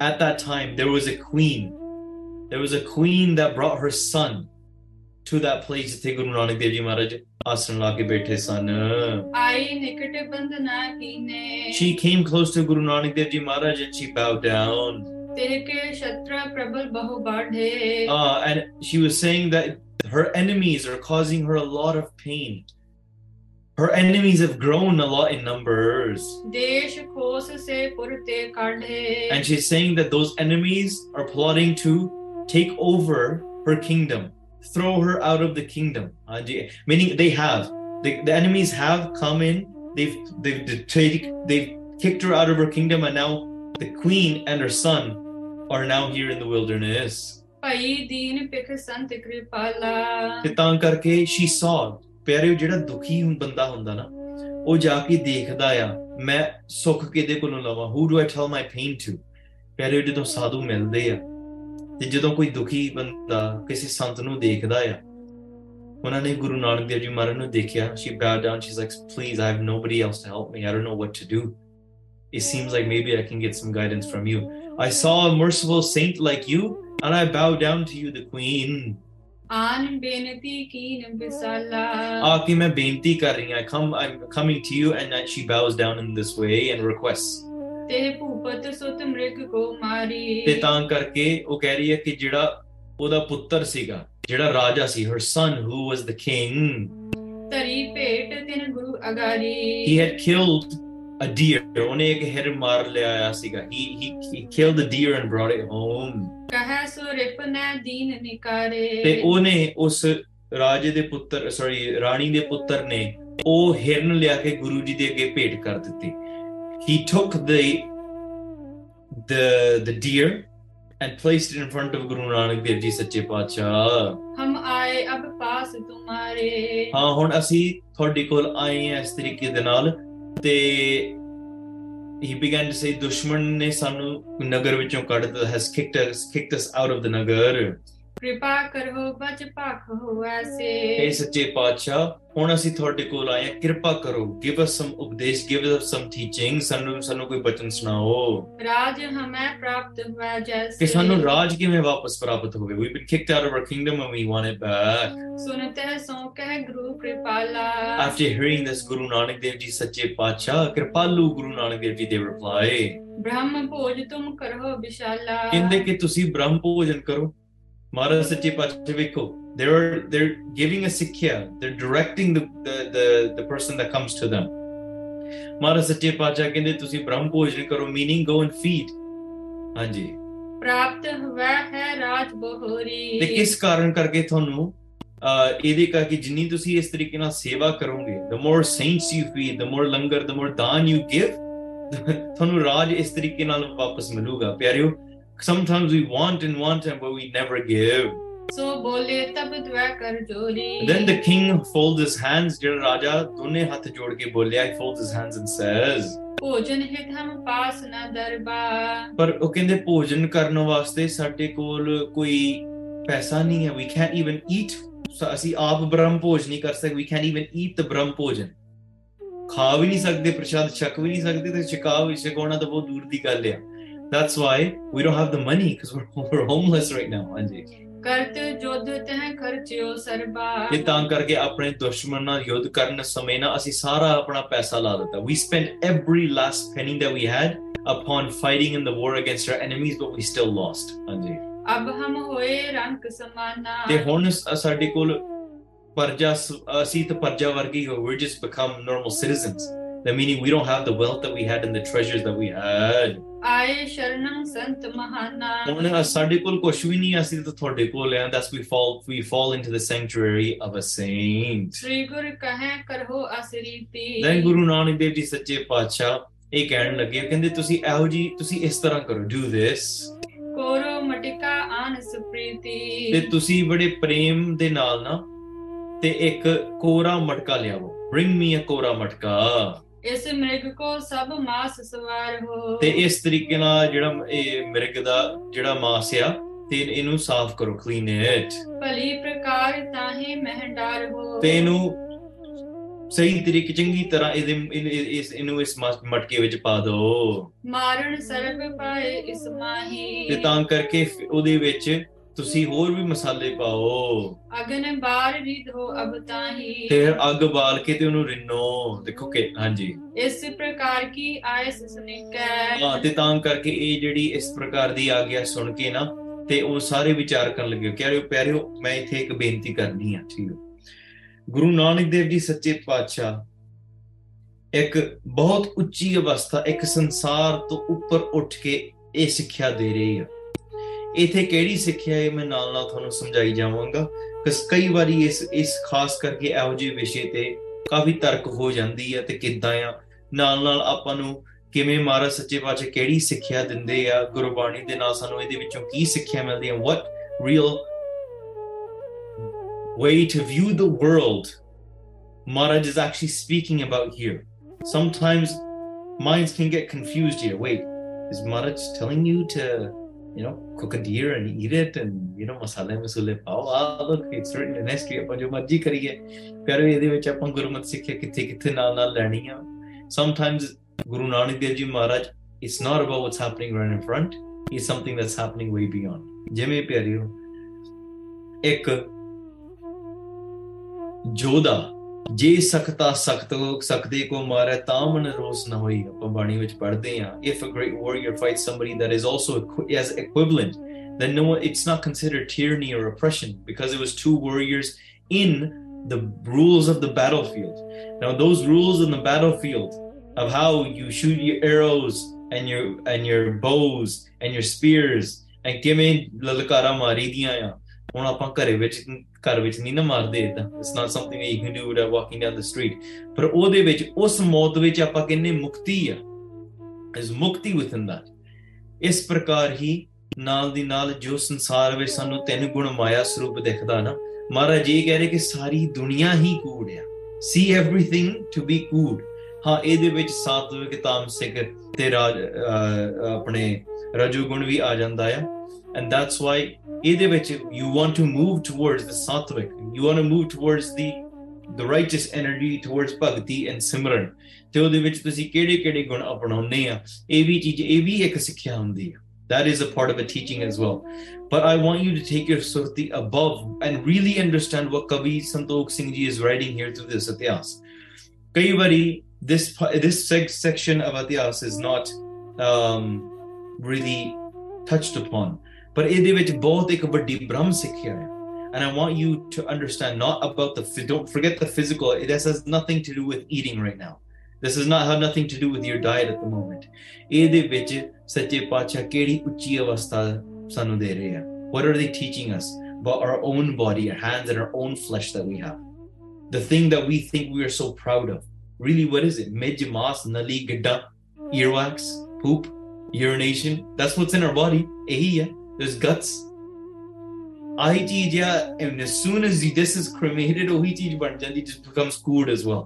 at that time there was a queen there was a queen that brought her son to that place ਜਿੱਥੇ ਗੁਰੂ ਨਾਨਕ ਦੇਵ ਜੀ ਮਹਾਰਾਜ ਆਸਣ ਲਾ ਕੇ ਬੈਠੇ ਸਨ ਆਈ ਨਿਕਟ ਬੰਦਨਾ ਕੀਨੇ she came close to Guru Nanak Dev Ji Maharaj and she bowed down uh, and she was saying that her enemies are causing her a lot of pain. Her enemies have grown a lot in numbers. And she's saying that those enemies are plotting to take over her kingdom, throw her out of the kingdom. Uh, meaning they have. The, the enemies have come in, they've they've they've, they've kicked her out of her kingdom and now the queen and her son are now here in the wilderness ਭਈ ਦੀਨ ਪਿਖ ਸੰਤ ਕਿਰਪਾਲਾ ਤੇ ਤਾਂ ਕਰਕੇ she saw ਪਿਆਰੇ ਜਿਹੜਾ ਦੁਖੀ ਹੁੰ- ਬੰਦਾ ਹੁੰਦਾ ਨਾ ਉਹ ਜਾ ਕੇ ਦੇਖਦਾ ਆ ਮੈਂ ਸੁੱਖ ਕਿਹਦੇ ਕੋਲੋਂ ਲਵਾਂ who do i tell my pain to ਪਿਆਰੇ ਜਦੋਂ ਸਾਧੂ ਮਿਲਦੇ ਆ ਤੇ ਜਦੋਂ ਕੋਈ ਦੁਖੀ ਬੰਦਾ ਕਿਸੇ ਸੰਤ ਨੂੰ ਦੇਖਦਾ ਆ ਉਹਨਾਂ ਨੇ ਗੁਰੂ ਨਾਨਕ ਦੇਵ ਜੀ ਮਹਾਰਾਜ ਨੂੰ ਦੇਖਿਆ she bowed down she's like please i have nobody else to help me i don't know what to do it seems like maybe i can get some guidance from you i saw a merciful saint like you and i bow down to you the queen ਆਨ ਬੇਨਤੀ ਕੀਨ ਬਿਸਾਲਾ ਆ ਕਿ ਮੈਂ ਬੇਨਤੀ ਕਰ ਰਹੀ ਹਾਂ come I'm coming to you and then she bows down in this way and requests ਤੇ ਭੂਪਤ ਸੁਤ ਮ੍ਰਿਗ ਕੋ ਮਾਰੀ ਤੇ ਤਾਂ ਕਰਕੇ ਉਹ ਕਹਿ ਰਹੀ ਹੈ ਕਿ ਜਿਹੜਾ ਉਹਦਾ ਪੁੱਤਰ ਸੀਗਾ ਜਿਹੜਾ ਰਾਜਾ ਸੀ her son who was the king ਤਰੀ ਭੇਟ ਤਿਨ ਗੁਰੂ ਅਗਾਰੀ he had killed a deer. ਉਹਨੇ ਇੱਕ ਹਿਰਨ ਮਾਰ ਲਿਆਇਆ ਸੀਗਾ। He, he he killed the deer and brought it home. ਕਹੈ ਸੋ ਰਿਪ ਨੈ ਦੀਨ ਨਿਕਾਰੇ। ਤੇ ਉਹਨੇ ਉਸ ਰਾਜੇ ਦੇ ਪੁੱਤਰ ਸੌਰੀ ਰਾਣੀ ਦੇ ਪੁੱਤਰ ਨੇ ਉਹ ਹਿਰਨ ਲਿਆ ਕੇ ਗੁਰੂ ਜੀ ਦੇ ਅੱਗੇ ਭੇਟ ਕਰ ਦਿੱਤੀ। He took the the the deer and placed it in front of Guru Nanak Dev Ji ਸੱਚੇ ਪਾਤਸ਼ਾਹ ਹਮ ਆਏ ਅਬ ਪਾਸ ਤੁਮਾਰੇ। ਹਾਂ ਹੁਣ ਅਸੀਂ ਤੁਹਾਡੇ ਕੋਲ ਆਏ ਹਾਂ ਇਸ ਤਰੀਕੇ ਦੇ ਨਾਲ। ਤੇ he began to say ਦੁਸ਼ਮਣ ਨੇ ਸਾਨੂੰ ਨਗਰ ਵਿੱਚੋਂ ਕੱਢ ਦਿੱਤਾ has kicked us kicked us out of the ਨਗਰ ਕਿਰਪਾ ਕਰੋ ਬਚ ਭਖ ਹੋ ਐਸੇ ਇਹ ਸੱਚੇ ਪਾਤਸ਼ਾਹ ਹੁਣ ਅਸੀਂ ਤੁਹਾਡੇ ਕੋਲ ਆਏ ਹਾਂ। ਕਿਰਪਾ ਕਰੋ give us some ਉਪਦੇਸ਼ give us some teaching ਸਾਨੂੰ ਸਾਨੂੰ ਕੋਈ ਬਚਨ ਸੁਣਾਓ। ਰਾਜ ਹਮੈ ਪ੍ਰਾਪਤ ਹੋਇ ਕਿ ਜੈਸੇ ਸਾਨੂੰ ਰਾਜ ਕਿਵੇਂ ਵਾਪਸ ਪ੍ਰਾਪਤ ਹੋਵੇ? We've been kicked out of our kingdom and we want it back ਸੁਨਤੈ ਸੋ ਕਹਿ ਗੁਰੂ ਕਿਰਪਾਲਾ। After hearing this Guru Nanak Dev Ji ਸੱਚੇ ਪਾਤਸ਼ਾਹ ਕਿਰਪਾਲੂ ਗੁਰੂ ਨਾਨਕ ਦੇਵ ਜੀ ਦੇ reply ਬ੍ਰਹਮ ਭੋਜ ਤੁਮ ਕਰੋ ਵਿਸ਼ਾਲਾ। ਕਹਿੰਦੇ ਕਿ ਤੁਸੀਂ ਬ੍ਰਹਮ ਭੋਜਨ ਕਰੋ। ਮਹਾਰਾਜ ਸੱਚੇ ਪਾਤਸ਼ਾਹ ਵੇਖੋ they're they're giving a ਸਿੱਖਿਆ they're directing the the the, the person that comes to them ਮਹਾਰਾਜ ਸੱਚੇ ਪਾਤਸ਼ਾਹ ਕਹਿੰਦੇ ਤੁਸੀਂ ਬ੍ਰਹਮ ਭੋਜਨ ਕਰੋ meaning go and feed ਹਾਂਜੀ ਪ੍ਰਾਪਤ ਹੋਇ ਹੈ ਰਾਜ ਬਹੋਰੀ ਤੇ ਕਿਸ ਕਾਰਨ ਕਰਕੇ ਤੁਹਾਨੂੰ ਇਹਦੇ ਕਰਕੇ ਜਿੰਨੀ ਤੁਸੀਂ ਇਸ ਤਰੀਕੇ ਨਾਲ ਸੇਵਾ ਕਰੋਗੇ the more saints you feed the more langar the more ਦਾਨ you give ਤੁਹਾਨੂੰ ਰਾਜ ਇਸ ਤਰੀਕੇ ਨਾਲ ਵਾਪਸ ਮਿਲੂਗਾ ਪਿਆਰਿਓ sometimes we want and want and but we never give. ਸੋ ਬੋਲੇ ਤਬ ਦ્વੈ ਕਰ ਜੋਰੀ then the king folds his hands ਜਿਹੜਾ ਰਾਜਾ ਦੋਨੇ ਹੱਥ ਜੋੜ ਕੇ ਬੋਲਿਆ he folds his hands and says ਭੋਜਨ ਹਿਤ ਹਮ ਪਾਸ ਨ ਦਰਬਾਰ ਪਰ ਉਹ ਕਹਿੰਦੇ ਭੋਜਨ ਕਰਨ ਵਾਸਤੇ ਸਾਡੇ ਕੋਲ ਕੋਈ ਪੈਸਾ ਨਹੀਂ ਹੈ we can't even eat. ਸ- ਅਸੀਂ ਆਪ ਬ੍ਰਹਮ ਭੋਜ ਨਹੀਂ ਕਰ ਸਕਦੇ we can't even eat the ਬ੍ਰਹਮ ਭੋਜਨ ਖਾ ਵੀ ਨਹੀਂ ਸਕਦੇ ਪ੍ਰਸ਼ਾਦ ਛਕ ਵੀ ਨਹੀਂ ਸਕਦੇ ਤੇ ਛਕਾ ਵੀ ਛਕਾਉਣਾ ਤਾਂ ਬਹੁਤ ਦੂਰ ਦੀ ਗੱਲ ਆ that's why we don't have the money because we're, we're homeless right now ਹਾਂਜੀ ਕਰਤ ਜੋਧ ਤਹ ਖਰਚਿਓ ਸਰਬਾ ਤੇ ਤਾਂ ਕਰਕੇ ਆਪਣੇ ਦੁਸ਼ਮਣ ਨਾਲ ਯੁੱਧ ਕਰਨ ਸਮੇਂ ਨਾ ਅਸੀਂ ਸਾਰਾ ਆਪਣਾ ਪੈਸਾ ਲਾ ਦਿੱਤਾ we spent every last penny that we had upon fighting in the war against our enemies but we still lost ਹਾਂਜੀ ਅਬ ਹਮ ਹੋਏ ਰੰਕ ਸਮਾਨਾ ਤੇ ਹੁਣ ਸ- ਸਾਡੇ ਕੋਲ ਪਰਜਾ ਸ- ਅਸੀਂ ਤਾਂ ਪਰਜਾ ਵਰਗੇ ਹੀ ਹੋ we're just become normal citizens that meaning we don't have the wealth that we had and the treasures that we had ਆਏ ਸ਼ਰਨੰ ਸੰਤ ਮਹਾਨਾ। ਅ- ਸਾਡੇ ਕੋਲ ਕੁਝ ਵੀ ਨਹੀਂ ਅਸੀਂ ਤਾਂ ਤੁਹਾਡੇ ਕੋਲ ਆ that's we fall we fall into the sanctuary of a saint ਸ੍ਰੀ ਗੁਰ ਕਹੈ ਕਰੋ ਅਸਰੀਤੀ then ਗੁਰੂ ਨਾਨਕ ਦੇਵ ਜੀ ਸੱਚੇ ਪਾਤਸ਼ਾਹ ਇਹ ਕਹਿਣ ਲੱਗੇ ਕਹਿੰਦੇ ਤੁਸੀਂ ਇਹੋ ਜੀ ਤੁਸੀਂ ਇਸ ਤਰ੍ਹਾਂ ਕਰੋ do this ਕੋਰੋ ਮਟਿਕਾ ਆਨ ਤੇ ਸੁਪ੍ਰੀਤੀ ਤੁਸੀਂ ਬੜੇ ਪ੍ਰੇਮ ਦੇ ਨਾਲ ਨਾ ਤੇ ਇੱਕ ਕੋਰਾ ਮਟਕਾ ਲਿਆਵੋ। Bring me a ਕੋਰਾ ਮਟਕਾ। ਇਸ ਮਿਰਗ ਕੋ ਸਭ ਮਾਸ ਸਵਾਰ ਹੋ। ਤੇ ਇਸ ਤਰੀਕੇ ਨਾਲ ਜਿਹੜਾ ਇਹ ਮਿਰਗ ਦਾ ਜਿਹੜਾ ਮਾਸ ਆ ਤੇ ਇਹਨੂੰ ਸਾਫ਼ ਕਰੋ ਕਲੀਨ ਇਟ ਭਲੀ ਪ੍ਰਕਾਰ ਤਾਹੇ ਮਹਿੰਡਾਰ ਹੋ। ਤੇ ਇਹਨੂੰ ਸਹੀ ਤਰੀਕੇ ਚੰਗੀ ਤਰ੍ਹਾਂ ਇਹਦੇ ਇਸ ਇਹਨੂੰ ਇਸ ਮਟਕੇ ਵਿੱਚ ਪਾ ਦਿਓ ਮਾਰਨ ਸਰਬ ਪਾਏ ਇਸ ਮਾਹੀ। ਤੇ ਤਾਂ ਕਰਕੇ ਉਹਦੇ ਵਿੱਚ ਤੁਸੀਂ ਹੋਰ ਵੀ ਮਸਾਲੇ ਪਾਓ। ਅਗਨ ਬਾਰ ਰਿਧ ਅਬ ਤਾਹੀ। ਤੇ ਫਿਰ ਅੱਗ ਬਾਲ ਕੇ ਤੇ ਉਹਨੂੰ ਰਿੰਨੋ। ਦੇਖੋ ਕਿ ਹਾਂਜੀ। ਇਸ ਪ੍ਰਕਾਰ ਕੀ ਆਇਸ ਸੁਨਿਕੈ। ਹਾਂ ਤੇ ਤਾਂ ਕਰਕੇ ਇਹ ਜਿਹੜੀ ਇਸ ਪ੍ਰਕਾਰ ਦੀ ਆ ਗਿਆ ਸੁਣ ਕੇ ਨਾ ਤੇ ਉਹ ਸਾਰੇ ਵਿਚਾਰ ਕਰਨ ਲੱਗੇ ਕਹਿ ਰਹੇ ਪਿਆਰਿਓ ਮੈਂ ਇੱਥੇ ਇੱਕ ਬੇਨਤੀ ਕਰਨੀ ਆ ਠੀਕ ਹੈ। ਗੁਰੂ ਨਾਨਕ ਦੇਵ ਜੀ ਸੱਚੇ ਪਾਤਸ਼ਾਹ ਇੱਕ ਬਹੁਤ ਉੱਚੀ ਅਵਸਥਾ ਇੱਕ ਸੰਸਾਰ ਤੋਂ ਉੱਪਰ ਉੱਠ ਕੇ ਇਹ ਸਿੱਖਿਆ ਦੇ ਰਹੇ ਆ। ਇਥੇ ਕਿਹੜੀ ਸਿੱਖਿਆ ਹੈ ਮੈਂ ਨਾਲ ਨਾਲ ਤੁਹਾਨੂੰ ਸਮਝਾਈ ਜਾਵਾਂਗਾ ਕਿਸ ਕਈ ਵਾਰੀ ਇਸ ਇਸ ਖਾਸ ਕਰਕੇ ਇਹੋ ਜਿਹੇ ਵਿਸ਼ੇ ਤੇ ਕਾਫੀ ਤਰਕ ਹੋ ਜਾਂਦੀ ਹੈ ਤੇ ਕਿੱਦਾਂ ਆ ਨਾਲ ਨਾਲ ਆਪਾਂ ਨੂੰ ਕਿਵੇਂ ਮਹਾਰਾਜ ਸੱਚੇ ਪਾਤਸ਼ਾਹ ਕਿਹੜੀ ਸਿੱਖਿਆ ਦਿੰਦੇ ਆ ਗੁਰਬਾਣੀ ਦੇ ਨਾਲ ਸਾਨੂੰ ਇਹਦੇ ਵਿੱਚੋਂ ਕੀ ਸਿੱਖਿਆ ਮਿਲਦੀ ਹੈ what real way to view the world Maharaj is actually speaking about here sometimes minds can get confused here wait is Maharaj telling you to you know, cook a deer and eat it and, you know, masala masule pao. Ah, look, it's written in history. ਆਪਾਂ ਜੋ ਮਰਜ਼ੀ ਕਰੀਏ ਪਿਆਰੋ ਇਹਦੇ ਵਿੱਚ ਆਪਾਂ ਗੁਰਮਤ ਸਿੱਖਿਆ ਕਿੱਥੇ ਕਿੱਥੇ ਨਾਲ ਨਾਲ ਲੈਣੀ ਆ sometimes Guru Nanak Dev ji Maharaj it's not about what's happening right in front it's something that's happening way beyond ਜਿਵੇਂ ਪਿਆਰਿਓ ਇੱਕ ਜੋਧਾ ਜੇ ਸਖਤਾ ਸਖਤ ਸਖਤੇ ਕੋ ਮਾਰੇ ਤਾਂ ਮਨ ਰੋਸ ਨਾ ਹੋਈ ਆਪਾਂ ਬਾਣੀ ਵਿੱਚ ਪੜ੍ਹਦੇ ਆ if a great warrior fights somebody that is also equi- as equivalent then no it's not considered tyranny or oppression because it was two warriors in the rules of the battlefield now those rules in the battlefield of how you shoot your arrows and your and your bows and your spears and ਕਿਵੇਂ ਲਲਕਾਰਾ ਮਾਰੀ ਦੀਆਂ ਆ ਹੁਣ ਆਪਾਂ ਘਰੇ ਵਿੱਚ ਘਰ ਵਿੱਚ ਨਹੀਂ ਨਾ ਮਾਰਦੇ ਇਦਾਂ it's not something that you can do without walking down the street. ਪਰ ਉਹਦੇ ਵਿੱਚ ਉਸ ਮੌਤ ਵਿੱਚ ਆਪਾਂ ਕਹਿੰਨੇ ਮੁਕਤੀ ਆ। Is ਮੁਕਤੀ within that ਇਸ ਪ੍ਰਕਾਰ ਹੀ ਨਾਲ ਦੀ ਨਾਲ ਜੋ ਸੰਸਾਰ ਵਿੱਚ ਸਾਨੂੰ ਤਿੰਨ ਗੁਣ ਮਾਇਆ ਸਰੂਪ ਦਿਖਦਾ ਨਾ ਮਹਾਰਾਜ ਇਹ ਕਹਿ ਰਹੇ ਕਿ ਸਾਰੀ ਦੁਨੀਆ ਹੀ ਕੂੜ ਆ। See everything to be ਕੂੜ। ਹਾਂ ਇਹਦੇ ਵਿੱਚ ਸਾਤਵਿਕ ਤਾਮਸਿਕ ਤੇ ਰਾਜ ਅਹ, ਆਪਣੇ ਰਜੋ ਗੁਣ ਵੀ ਆ ਜਾਂਦਾ ਆ। And that's why ਇਹਦੇ ਵਿੱਚ you want to move towards the sattvic you want to move towards the the righteous energy towards bhakti and simran ਤੇ ਉਹਦੇ ਵਿੱਚ ਤੁਸੀਂ ਕਿਹੜੇ ਕਿਹੜੇ ਗੁਣ ਅਪਣਾਉਂਦੇ ਆ ਇਹ ਵੀ ਚੀਜ਼ ਇਹ ਵੀ ਇੱਕ ਸਿੱਖਿਆ ਹੁੰਦੀ ਆ that is a part of a teaching as well but i want you to take your surti above and really understand what kavi santokh singh ji is writing here through this ityas ਕਈ ਵਾਰੀ this pa- this sec- section of ityas is not um, really touched upon ਪਰ ਇਹਦੇ ਵਿੱਚ ਬਹੁਤ ਇੱਕ ਵੱਡੀ ਬ੍ਰਹਮ ਸਿੱਖਿਆ ਹੈ and I want you to understand not about the phy- don't forget the physical this has nothing to do with eating right now this does not have nothing to do with your diet at the moment ਇਹਦੇ ਵਿੱਚ ਸੱਚੇ ਪਾਤਸ਼ਾਹ ਕਿਹੜੀ ਉੱਚੀ ਅਵਸਥਾ ਸਾਨੂੰ ਦੇ ਰਹੇ ਆ what are they teaching us about our own body, our hands, and our own flesh that we have. The thing that we think we are so proud of. Really, what is it? Midge, mass, nali, gidda, earwax, poop, urination. That's what's in our body. Ehi hai. There's guts. ਆਹੀ ਚੀਜ਼ ਆ and as soon as this is cremated ਉਹੀ ਚੀਜ਼ ਬਣ ਜਾਂਦੀ just becomes crude as well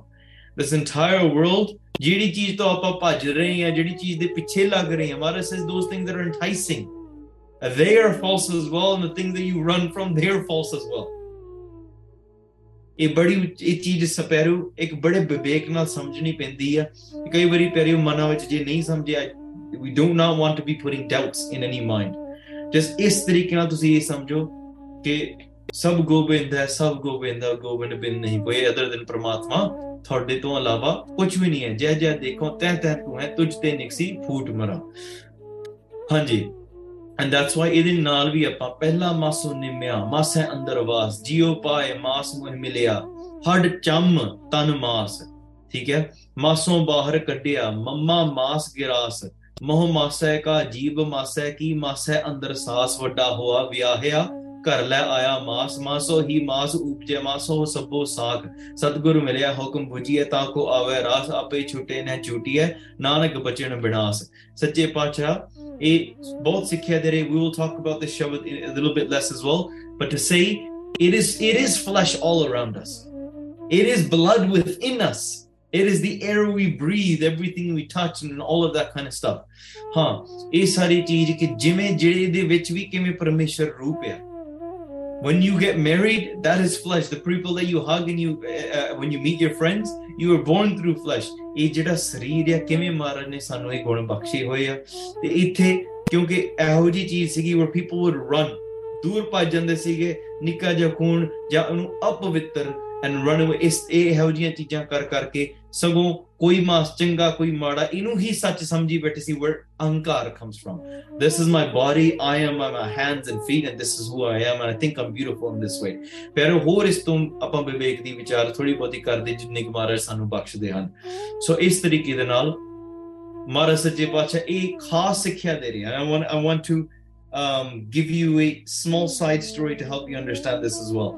this entire world ਜਿਹੜੀ ਚੀਜ਼ ਤੋਂ ਆਪਾਂ ਭੱਜ ਰਹੇ ਹਾਂ ਜਿਹੜੀ ਚੀਜ਼ ਦੇ ਪਿੱਛੇ ਲੱਗ ਰਹੇ ਹਾਂ ਮਹਾਰਾਜ says those things that are enticing they are false as well and the things that you run from they are false as well ਇਹ ਬੜੀ ਇਹ ਚੀਜ਼ ਸਪੈਰੂ ਇੱਕ ਬੜੇ ਵਿਵੇਕ ਨਾਲ ਸਮਝਣੀ ਪੈਂਦੀ ਆ ਕਈ ਵਾਰੀ ਪਿਆਰਿਓ ਮਨਾਂ ਵਿੱਚ ਜੇ ਨਹੀਂ ਸਮਝਿਆ we do not want to be putting doubts in any mind just ਇਸ ਤਰੀਕੇ ਨਾਲ ਤੁਸੀਂ ਇਹ ਸਮਝੋ ਕਿ ਸਭ ਗੋਬਿੰਦ ਹੈ, ਸਭ ਗੋਬਿੰਦ ਹੈ ਗੋਬਿੰਦ ਬਿਨ ਨਹੀਂ ਕੋਈ ਅਦਰ ਦਿਨ ਪ੍ਰਮਾਤਮਾ। ਤੁਹਾਡੇ ਤੋਂ ਇਲਾਵਾ ਕੁਝ ਵੀ ਨਹੀਂ ਹੈ। ਜੈ ਜੈ ਦੇਖੋ ਤੈ ਤੈ ਤੂੰ ਹੈ, ਤੁਝ ਤੇ ਨਿਕਸੀ ਫੂਟ ਮਰਾ। ਹਾਂਜੀ। ਐਂਡ ਦੈਟਸ ਵਾਈ ਇਹਦੇ ਨਾਲ ਵੀ ਆਪਾਂ ਪਹਿਲਾ ਮਾਸੋ ਨਿਮਿਆ, ਮਾਸੈ ਅੰਦਰ ਵਾਸ, ਜਿਉ ਪਾਏ, ਮਾਸ ਮੁਹ ਮਿਲਿਆ। ਹੱਡ ਚੰਮ ਤਨ ਮਾਸ, ਠੀਕ ਹੈ? ਮਾਸੋਂ ਬਾਹਰ ਕੱਢਿਆ, ਮੰਮਾ ਮਾਸ ਗਿਰਾਸ। ਮੋਹ ਮਾਸੈ ਕਾ ਜੀਬ ਮਾਸੈ, ਕੀ ਮਾਸੈ ਅੰਦਰ ਸਾਸ ਵੱਡਾ ਹੋਆ ਵਿਆਹਿਆ? ਘਰ ਲੈ ਆਇਆ ਮਾਸ, ਮਾਸੋ ਹੀ ਮਾਸ ਉਪਜੇ, ਮਾਸੋ ਸਭੋ ਸਾਖ। ਸਤਗੁਰ ਮਿਲਿਆ ਹੁਕਮ 부ਜੀਏ ਤਾਂ ਕੋ ਆਵੇ ਰਾਸ, ਆਪੇ ਛੁਟੇ ਨਾ ਛੁਟੀਐ ਨਾਨਕ ਬਚਨ ਬਿਨਾਸ। ਸੱਚੇ ਪਾਤਸ਼ਾਹ, ਇਹ ਬਹੁਤ ਸਿੱਖਿਆ ਦੇ ਰੇ we will talk about this ਸ਼ਬਦ in a little bit less as well but to say it is it is flesh all around us it is blood within us it is the air we breathe everything we touch and all of that kind of stuff ਹਾਂ ਇਹ ਸਾਰੀ ਚੀਜ਼ ਕਿ ਜਿਵੇਂ ਜਿਹੜੇ ਦੇ ਵਿੱਚ ਵੀ ਕਿਵੇਂ ਪਰਮੇਸ਼ਰ ਰੂਪ ਹੈ when you get married that is flesh the people that you hug and you uh, when you meet your friends you were born through flesh ਇਹ ਜਿਹੜਾ ਸਰੀਰ ਹੈ ਕਿਵੇਂ ਮਹਾਰਾਜ ਨੇ ਸਾਨੂੰ ਇਹ ਗੁਣ ਬਖਸ਼ੇ ਹੋਏ ਆ ਤੇ ਇੱਥੇ ਕਿਉਂਕਿ ਇਹੋ ਜੀ ਚੀਜ਼ ਸੀਗੀ where people would run ਦੂਰ ਭੱਜ ਜਾਂਦੇ ਸੀਗੇ ਨਿੱਕਾ ਜਿਹਾ ਖੂਨ ਜਾਂ ਉਹਨੂੰ ਅਪਵਿੱਤਰ ਐਂਡ ਰਨ ਅਵੇ ਇਸ ਇਹ ਇਹੋ ਜੀਆਂ ਚੀਜ਼ਾਂ ਕਰ ਕਰਕੇ ਸਗੋਂ ਕੋਈ ਮਾਸ ਚੰਗਾ ਕੋਈ ਮਾੜਾ ਇਹਨੂੰ ਹੀ ਸੱਚ ਸਮਝੀ ਬੈਠੇ ਸੀ where ਅਹੰਕਾਰ comes from this is my body i am my hands and feet and this is who i am and i think i'm beautiful in this way ਪਰ ਹੋਰ ਇਸ ਤੋਂ ਆਪਾਂ ਵਿਵੇਕ ਦੀ ਵਿਚਾਰ ਥੋੜੀ ਬਹੁਤੀ ਕਰਦੇ ਜਿੰਨੇ ਕੁ ਮਹਾਰਾਜ ਸਾਨੂੰ ਬਖਸ਼ਦੇ ਹਨ ਸੋ ਇਸ ਤਰੀਕੇ ਦੇ ਨਾਲ ਮਹਾਰਾਜ ਸੱਚੇ ਪਾਤਸ਼ਾਹ ਇਹ ਖਾਸ ਸਿੱਖਿਆ ਦੇ ਰਹੇ ਹਨ i want i want to um, give you a small side story to help you understand this as well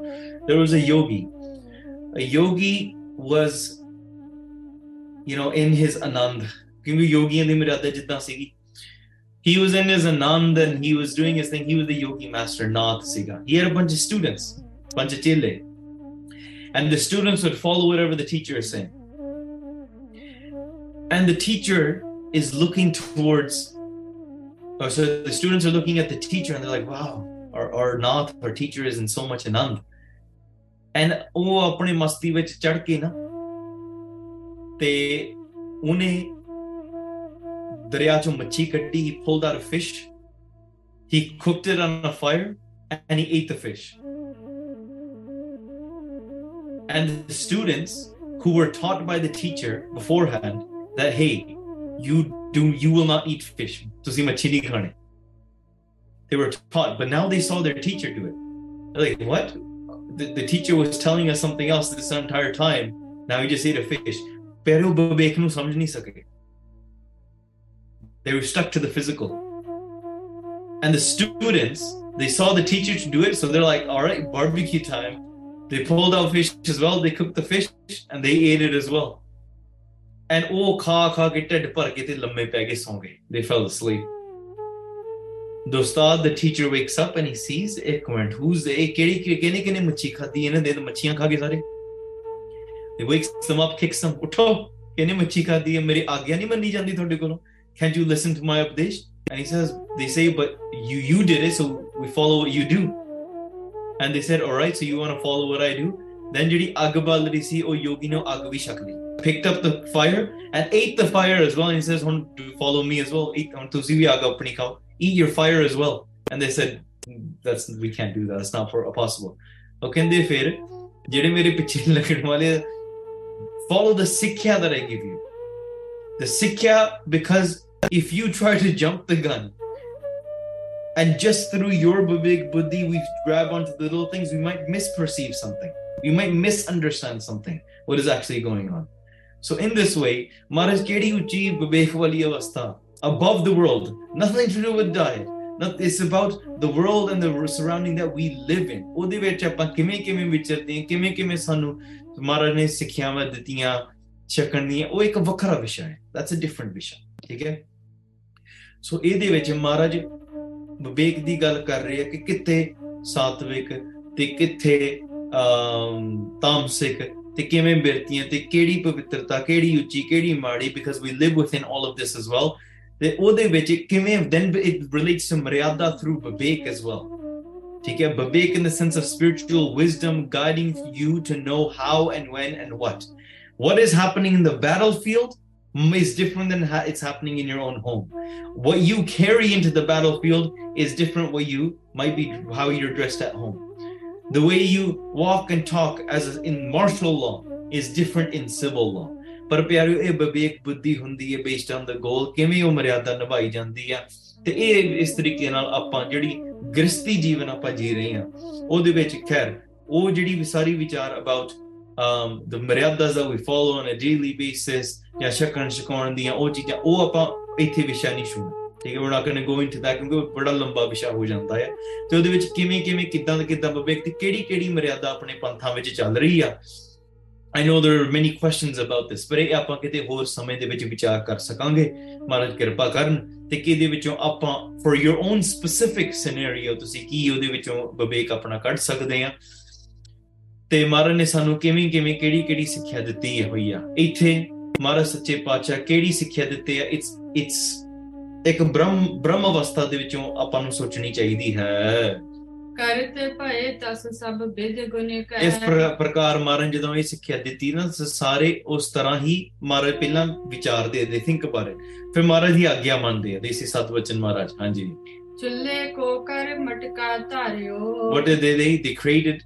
there was a yogi a yogi was you know in his anand. Kyunki yogiyan di miradai jitna sigi he was in his anand and he was doing his thing. He was the yogi master nath siga he had a bunch of students bunch of chile. And the students would follow whatever the teacher is saying. And the teacher is looking towards or so the students are looking at the teacher and they're like wow our, our nath our teacher is in so much anand. and ਉਹ ਆਪਣੀ ਮਸਤੀ ਵਿੱਚ ਚੜ ਕੇ ਨਾ ਤੇ ਉਹਨੇ ਦਰਿਆ ਚੋਂ ਮੱਛੀ ਕੱਢੀ he pulled out a fish he cooked it on a fire and he ate the fish and the students who were taught by the teacher beforehand that hey you do you will not eat fish ਤੁਸੀਂ ਮੱਛੀ ਨਹੀਂ ਖਾਣੀ they were taught but now they saw their teacher do it They're like what the, the teacher was telling us something else this entire time. Now we just ate a fish. Pero. They were stuck to the physical. And the students, they saw the teacher to do it, so they're like, all right, barbecue time. They pulled out fish as well, they cooked the fish, and they ate it as well. And oh, kha kha lamme They fell asleep. The ustad the teacher wakes up and he sees ਇੱਕ minute who's ਇਹ ਕਿਹੜੀ ਕਿਹਨੇ ਕਿਹਨੇ ਮੱਛੀ ਖਾਦੀ ਇਹਨਾਂ ਦੇ ਤਾਂ ਮੱਛੀਆਂ ਖਾ ਗਏ ਸਾਰੇ he wakes them up kicks them ਉਠੋ ਕਿਹਨੇ ਮੱਛੀ ਖਾਦੀ ਹੈ ਮੇਰੀ ਆਗਿਆ ਨਹੀਂ ਮੰਨੀ ਜਾਂਦੀ ਤੁਹਾਡੇ ਕੋਲੋਂ can't you listen to my upadesh and he says they say but you you did it so we follow what you do and they said all right so you want to follow what i do then ਜਿਹੜੀ ਅੱਗ ਬਲ ਰਹੀ ਸੀ ਉਹ ਯੋਗੀ ਨੇ ਅੱਗ ਵੀ ਛਕ ਲਈ picked up the fire and ate the fire as well and he says ਹੁਣ follow me as well eat ਹੁਣ ਤੁਸੀਂ ਵੀ ਅੱਗ ਆਪਣੀ ਖਾਓ eat your fire as well and they said that's we can't do that it's not for possible ਉਹ ਕਹਿੰਦੇ ਫਿਰ ਜਿਹੜੇ ਮੇਰੇ ਪਿੱਛੇ ਲੱਗਣ ਵਾਲੇ follow the sikya that I give you. The sikya, because if you try to jump the gun and just through your big buddhi, we grab onto the little things, we might misperceive something. We might misunderstand something, what is actually going on. So, in this way, Maharaj Kedi Uchi Vivek Wali Avastha, above the world, nothing to do with diet, not it's about the world and the surrounding that we live in. ਉਹਦੇ ਵਿੱਚ ਆਪਾਂ ਕਿਵੇਂ ਕਿਵੇਂ ਵਿਚਰਦੇ ਹਾਂ ਕਿਵੇਂ ਕਿਵੇਂ ਸਾਨੂੰ ਮਹਾਰਾਜ ਨੇ ਸਿੱਖਿਆਵਾਂ ਦਿੱਤੀਆਂ ਛਕਣ ਦੀਆਂ ਉਹ ਇੱਕ ਵੱਖਰਾ ਵਿਸ਼ਾ ਹੈ। That's a different ਵਿਸ਼ਾ ਠੀਕ ਹੈ? ਸੋ ਇਹਦੇ ਵਿੱਚ ਮਹਾਰਾਜ ਵਿਵੇਕ ਦੀ ਗੱਲ ਕਰ ਰਹੇ ਆ ਕਿ ਕਿੱਥੇ ਸਾਤਵਿਕ ਤੇ ਕਿੱਥੇ ਅਮ ਤਾਮਸਿਕ ਤੇ ਕਿਵੇਂ ਬਿਰਤੀਆਂ ਤੇ ਕਿਹੜੀ ਪਵਿੱਤਰਤਾ ਕਿਹੜੀ ਉੱਚੀ ਕਿਹੜੀ ਮਾੜੀ because we live within all of this as well ਤੇ ਉਹਦੇ ਵਿੱਚ ਕਿਵੇਂ then it relates to ਮਰਿਆਦਾ through ਵਿਵੇਕ as well ਠੀਕ ਹੈ ਵਿਵੇਕ in the sense of spiritual wisdom guiding you to know how and when and what what is happening in the battlefield is different than how it's happening in your own home what you carry into the battlefield is different what you might be how you're dressed at home the way you walk and talk as in martial law is different in civil law ਪਰ ਪਿਆਰਿਓ, ਇਹ ਵਿਵੇਕ ਬੁੱਧੀ ਹੁੰਦੀ ਹੈ based on the ਗੋਲ ਕਿਵੇਂ ਉਹ ਮਰਿਆਦਾ ਨਿਭਾਈ ਜਾਂਦੀ ਆ। ਤੇ ਇਹ ਇਸ ਤਰੀਕੇ ਨਾਲ ਆਪਾਂ ਜਿਹੜੀ ਗ੍ਰਸਤੀ ਜੀਵਨ ਆਪਾਂ ਜੀ ਰਹੇ ਹਾਂ, ਉਹਦੇ ਵਿੱਚ ਖੈਰ, ਉਹ ਜਿਹੜੀ ਸਾਰੀ ਵਿਚਾਰ about um the meriadas that we follow on a daily basis ਜਾਂ ਸ਼ਕਣ ਸ਼ਕਾਉਣ ਦੀਆਂ ਉਹ ਚੀਜ਼ਾਂ, ਉਹ ਆਪਾਂ ਇੱਥੇ ਵਿਸ਼ਾ ਨਹੀਂ ਸੁਣਨਾ ਠੀਕ ਹੈ, we're not going to go into that ਕਿਉਂਕਿ ਉਹ ਬੜਾ ਲੰਬਾ ਵਿਸ਼ਾ ਹੋ ਜਾਂਦਾ ਹੈ ਤੇ ਉਹਦੇ ਵਿੱਚ ਕਿਵੇਂ ਕਿਵੇਂ ਕਿਦਾਂ ਕਿਦਾਂ ਵਿਵੇਕ ਦੀ ਕਿਹੜੀ ਕਿਹੜੀ ਮਰਿਆਦਾ ਆਪਣੇ ਪੰਥਾਂ ਵਿੱਚ ਚੱਲ ਰਹੀ ਆ I know there are many questions about this ਪਰ ਇਹ ਆਪਾਂ ਕਿਤੇ ਹੋਰ ਸਮੇਂ ਦੇ ਵਿੱਚ ਵਿਚਾਰ ਕਰ ਸਕਾਂਗੇ। ਮਹਾਰਾਜ ਕਿਰਪਾ ਕਰਨ ਤੇ ਕਿਹਦੇ ਵਿੱਚੋਂ ਆਪਾਂ for your own specific scenario ਤੁਸੀਂ ਕੀ ਉਹਦੇ ਵਿੱਚੋਂ ਵਿਵੇਕ ਆਪਣਾ ਕੱਢ ਸਕਦੇ ਆ ਤੇ ਮਹਾਰਾਜ ਨੇ ਸਾਨੂੰ ਕਿਵੇਂ ਕਿਵੇਂ ਕਿਹੜੀ ਕਿਹੜੀ ਸਿੱਖਿਆ ਦਿੱਤੀ ਹੈ ਹੋਈ ਆ। ਇੱਥੇ ਮਹਾਰਾਜ ਸੱਚੇ ਪਾਤਸ਼ਾਹ ਕਿਹੜੀ ਸਿੱਖਿਆ ਦਿੱਤੇ ਆ। ਇਟਸ ਇਟਸ ਇੱਕ ਬ੍ਰਹਮ ਬ੍ਰਹਮ ਅਵਸਥਾ ਦੇ ਵਿੱਚੋਂ ਆਪਾਂ ਨੂੰ ਸੋਚਣੀ ਚਾਹੀਦੀ ਹੈ। ਕਰਤ ਭਏ ਤਸ ਸਭ ਬਿਦ ਗੁਣ ਇਸ ਕਹਿ ਪ੍ਰ- ਪ੍ਰਕਾਰ ਮਾਰਨ ਜਦੋਂ ਇਹ ਸਿੱਖਿਆ ਦਿੱਤੀ ਨਾ ਸਾਰੇ ਉਸ ਤਰ੍ਹਾਂ ਹੀ ਮਹਾਰਾਜ ਪਹਿਲਾਂ ਵਿਚਾਰਦੇ ਦੇ ਥਿੰਕ ਬਾਰੇ। ਫਿਰ ਮਹਾਰਾਜ ਦੀ ਆਗਿਆ ਮੰਨਦੇ ਆ ਦੇਸੀ ਸਤਵਚਨ ਮਹਾਰਾਜ ਹਾਂਜੀ। ਚੁੱਲੇ ਕੋ ਕਰ ਮਟਕਾ ਧਾਰਿਓ। What did they they, they created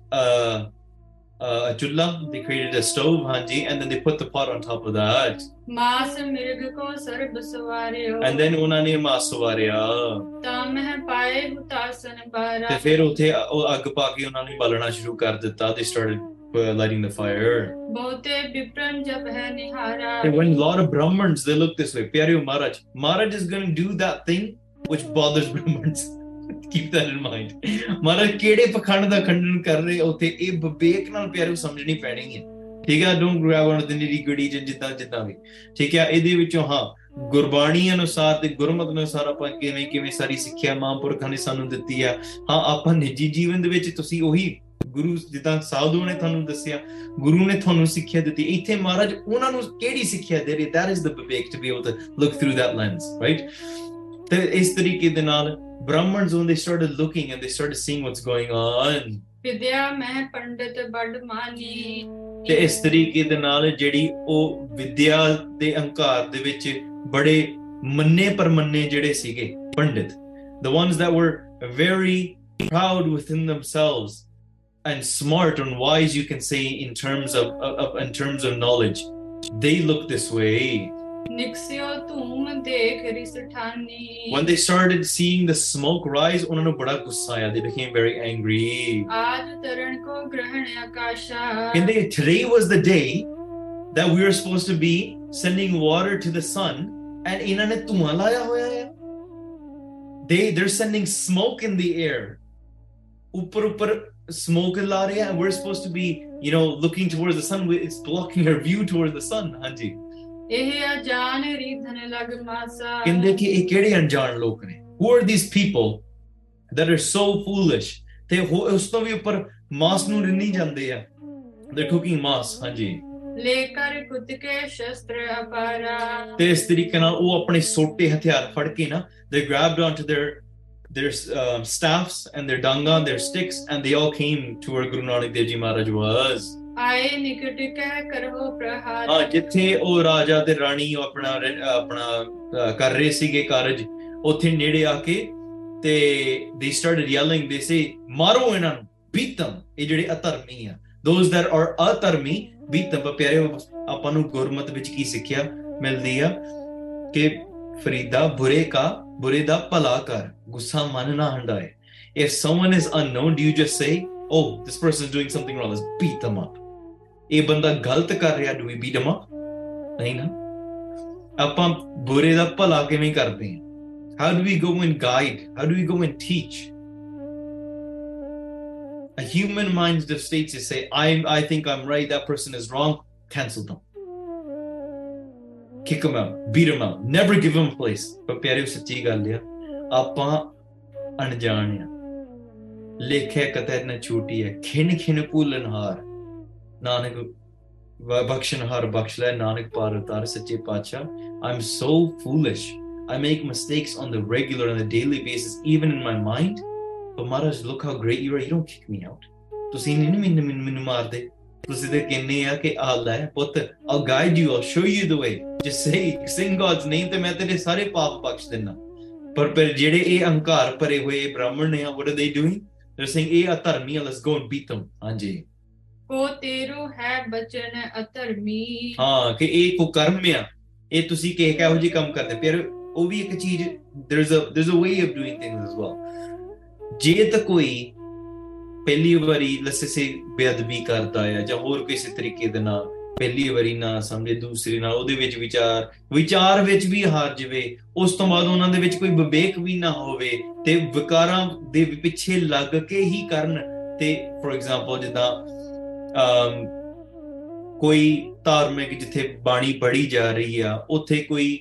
uh, uh, a chulla they created a stove hanji and then they put the pot on top of that ਮਾਸ ਮਿਰਗ ਕੋ ਸਰਬ ਸਵਾਰਿਓ and then ਉਹਨਾਂ ਨੇ ਮਾਸ ਵਾਰਿਆ ਤਾਂ ਮਹਿ ਪਾਏ ਹੁਤਾਸਨ ਬਾਰਾ ਤੇ ਫਿਰ ਉਥੇ ਉਹ ਅੱਗ ਪਾ ਕੇ ਉਹਨਾਂ ਨੇ ਬਾਲਣਾ ਸ਼ੁਰੂ ਕਰ ਦਿੱਤਾ they started uh, lighting the fire ਬਹੁਤੇ ਵਿਪਰਨ ਜਪ ਹੈ ਨਿਹਾਰਾ And when a lot of Brahmins they look this way, Pyaryo Maharaj, Maharaj is going to do that thing which bothers Brahmins. Keep that in mind. Maharaj ਕਿਹੜੇ ਪਖੰਡ ਦਾ ਖੰਡਨ ਕਰ ਰਹੇ ਉਥੇ? ਇਹ ਵਿਵੇਕ ਨਾਲ ਪਿਆਰਿਓ ਸਮਝਣੀ ਪੈਣੀ ਹੈ। ਠੀਕ ਹੈ don't grab on the nitty gritty ਜਿੱਦਾਂ ਜਿੱਦਾਂ ਵੀ। ਠੀਕ ਹੈ, ਇਹਦੇ ਵਿੱਚੋਂ ਹਾਂ, ਗੁਰਬਾਣੀ ਅਨੁਸਾਰ ਤੇ ਗੁਰਮਤ ਅਨੁਸਾਰ ਆਪਾਂ ਕਿਵੇਂ ਕਿਵੇਂ ਸਾਰੀ ਸਿੱਖਿਆ ਮਹਾਂਪੁਰਖਾਂ ਨੇ ਸਾਨੂੰ ਦਿੱਤੀ ਆ। ਹਾਂ, ਆਪਾਂ ਨਿੱਜੀ ਜੀਵਨ ਦੇ ਵਿੱਚ ਤੁਸੀਂ ਉਹੀ ਗੁਰੂ ਜਿੱਦਾਂ ਸਾਧੂ ਨੇ ਤੁਹਾਨੂੰ ਦੱਸਿਆ, ਗੁਰੂ ਨੇ ਤੁਹਾਨੂੰ ਸਿੱਖਿਆ ਦਿੱਤੀ। ਇੱਥੇ ਮਹਾਰਾਜ ਉਹਨਾਂ ਨੂੰ ਕਿਹੜੀ ਸਿੱਖਿਆ ਦੇ ਰਹੇ? That is the vivek to be able to look through that lens, right? ਤੇ ਇਸ ਤਰੀਕੇ ਦੇ ਨਾਲ brahmins when they started looking and they started seeing what's going on ਵਿਦਿਆ ਮਹਿ ਪੰਡਿਤ ਬੜ ਮਾਨੀ ਤੇ ਇਸ ਤਰੀਕੇ ਦੇ ਨਾਲ ਜਿਹੜੀ ਉਹ ਵਿਦਿਆ ਦੇ ਅਹੰਕਾਰ ਦੇ ਵਿੱਚ ਬੜੇ ਮੰਨੇ ਪਰਮੰਨੇ ਜਿਹੜੇ ਸੀਗੇ ਪੰਡਿਤ the ones that were very proud within themselves and smart and wise you can say in terms of, of in terms of knowledge they look this way When they started seeing the smoke rise, उन्होंने बड़ा They became very angry. And they, today was the day that we were supposed to be sending water to the sun, and इन्होंने They they're sending smoke in the air. smoke ला रहे We're supposed to be, you know, looking towards the sun. It's blocking our view towards the sun. हाँ who are these people that are so foolish? They're cooking maas. They're grabbed onto their their staffs and their danga and their sticks, and they all came to where Guru Nanak Dev Ji was. ਆਏ ਨਿਕਟ ਕਹਿ ਕਰੋ ਪ੍ਰਹਾਰ ਹਾਂ ਜਿੱਥੇ ਉਹ ਰਾਜਾ ਤੇ ਰਾਣੀ ਆਪਣਾ ਆਪਣਾ ਕਰ ਰਹੇ ਸੀਗੇ ਕਾਰਜ ਉੱਥੇ ਨੇੜੇ ਆ ਕੇ ਤੇ ਦੇ ਸਟਾਰਟਡ ਯੈਲਿੰਗ ਦੇ ਸੇ ਮਾਰੋ ਇਹਨਾਂ ਨੂੰ ਬੀਤਮ ਇਹ ਜਿਹੜੇ ਅਧਰਮੀ ਆ ਦੋਸ ਦੈਟ ਆਰ ਅਧਰਮੀ ਬੀਤਮ ਪਿਆਰੇ ਆਪਾਂ ਨੂੰ ਗੁਰਮਤ ਵਿੱਚ ਕੀ ਸਿੱਖਿਆ ਮਿਲਦੀ ਆ ਕਿ ਫਰੀਦਾ ਬੁਰੇ ਕਾ ਬੁਰੇ ਦਾ ਭਲਾ ਕਰ ਗੁੱਸਾ ਮਨ ਨਾ ਹੰਡਾਏ if someone is unknown do you just say oh this person is doing something wrong let's beat them up ਇਹ ਬੰਦਾ ਗਲਤ ਕਰ ਰਿਹਾ do we beat him up ਨਹੀਂ ਨਾ ਆਪਾਂ ਬੁਰੇ ਦਾ ਭਲਾ ਕਿਵੇਂ ਕਰਦੇ ਹਾਂ How do we go and guide? How do we go and teach? A human mind of states is say, I, I think I'm right, that person is wrong, cancel them. Kick them out, beat them out, never give them a place. ਪਰ ਪਿਆਰਿਓ ਸੱਚੀ ਗੱਲ ਆ ਆਪਾਂ ਅਣਜਾਣ ਆ ਲੇਖੇ ਕਤੈ ਨ ਛੂਟੀ ਹੈ ਖਿਨ ਖਿਨ ਭੁੱਲਨਹਾਰ ਨਾਨਕ ਬ- ਬਖਸ਼ਨਹਾਰ ਬਖਸ਼ ਲੈ ਨਾਨਕ ਪਾਰ ਉਤਾਰ ਸੱਚੇ ਪਾਤਸ਼ਾਹ I'm so foolish. I make mistakes on the regular, on a daily basis, even in my mind. But Maharaj, look how great you are. You don't kick me out. ਤੁਸੀਂ ਨਹੀਂ ਮੈਨੂੰ ਮੈਨੂੰ ਮੈਨੂੰ ਮਾਰਦੇ ਤੁਸੀਂ ਤੇ ਕਹਿੰਦੇ ਆ ਕਿ ਆ ਲੈ ਪੁੱਤ I'll guide you, I'll show you the way. Just say, sing God's name ਤੇ ਮੈਂ ਤੇਰੇ ਸਾਰੇ ਪਾਪ ਬਖਸ਼ ਦਿੰਦਾ ਪਰ ਪਰ ਜਿਹੜੇ ਇਹ ਅਹੰਕਾਰ ਭਰੇ ਹੋਏ ਬ੍ਰਾਹਮਣ ਨੇ what are they doing? They're saying ਇਹ ਅਧਰਮੀ ਆ let's go and beat them. ਹਾਂਜੀ ਕੋ ਤੇਰੋ ਹੈ ਬਚਨ ਅਧਰਮੀ। ਹਾਂ, ਕਿ ਇਹ ਕੋ ਕਰਮ ਆ, ਇਹ ਤੁਸੀਂ ਕਿਹ ਕਿਹੋ ਜਿਹੇ ਕੰਮ ਕਰਦੇ ਪਰ ਉਹ ਵੀ ਇੱਕ ਚੀਜ਼, there's a there's a way of doing things as well ਜੇ ਤਾਂ ਕੋਈ ਪਹਿਲੀ ਵਾਰੀ ਲੱਸੇ ਸੇ ਬੇਅਦਬੀ ਕਰਦਾ ਹੈ ਜਾਂ ਹੋਰ ਕਿਸੇ ਤਰੀਕੇ ਦੇ ਨਾਲ ਪਹਿਲੀ ਵਾਰੀ ਨਾ ਸਮਝੇ, ਦੂਸਰੀ ਨਾਲ ਉਹਦੇ ਵਿੱਚ ਵਿਚਾਰ ਵਿਚਾਰ ਵਿੱਚ ਵੀ ਹਾਰ ਜਵੇ, ਉਸ ਤੋਂ ਬਾਅਦ ਉਹਨਾਂ ਦੇ ਵਿੱਚ ਕੋਈ ਵਿਵੇਕ ਵੀ ਨਾ ਹੋਵੇ, ਤੇ ਵਿਕਾਰਾਂ ਦੇ ਪਿੱਛੇ ਲੱਗ ਕੇ ਹੀ ਕਰਨ। ਤੇ ਫੋਰ ਐਗਜ਼ਾਮਪਲ ਜਿੱਦਾਂ ਅਮ ਕੋਈ ਧਾਰਮਿਕ ਜਿੱਥੇ ਬਾਣੀ ਪੜ੍ਹੀ ਜਾ ਰਹੀ ਆ, ਉੱਥੇ ਕੋਈ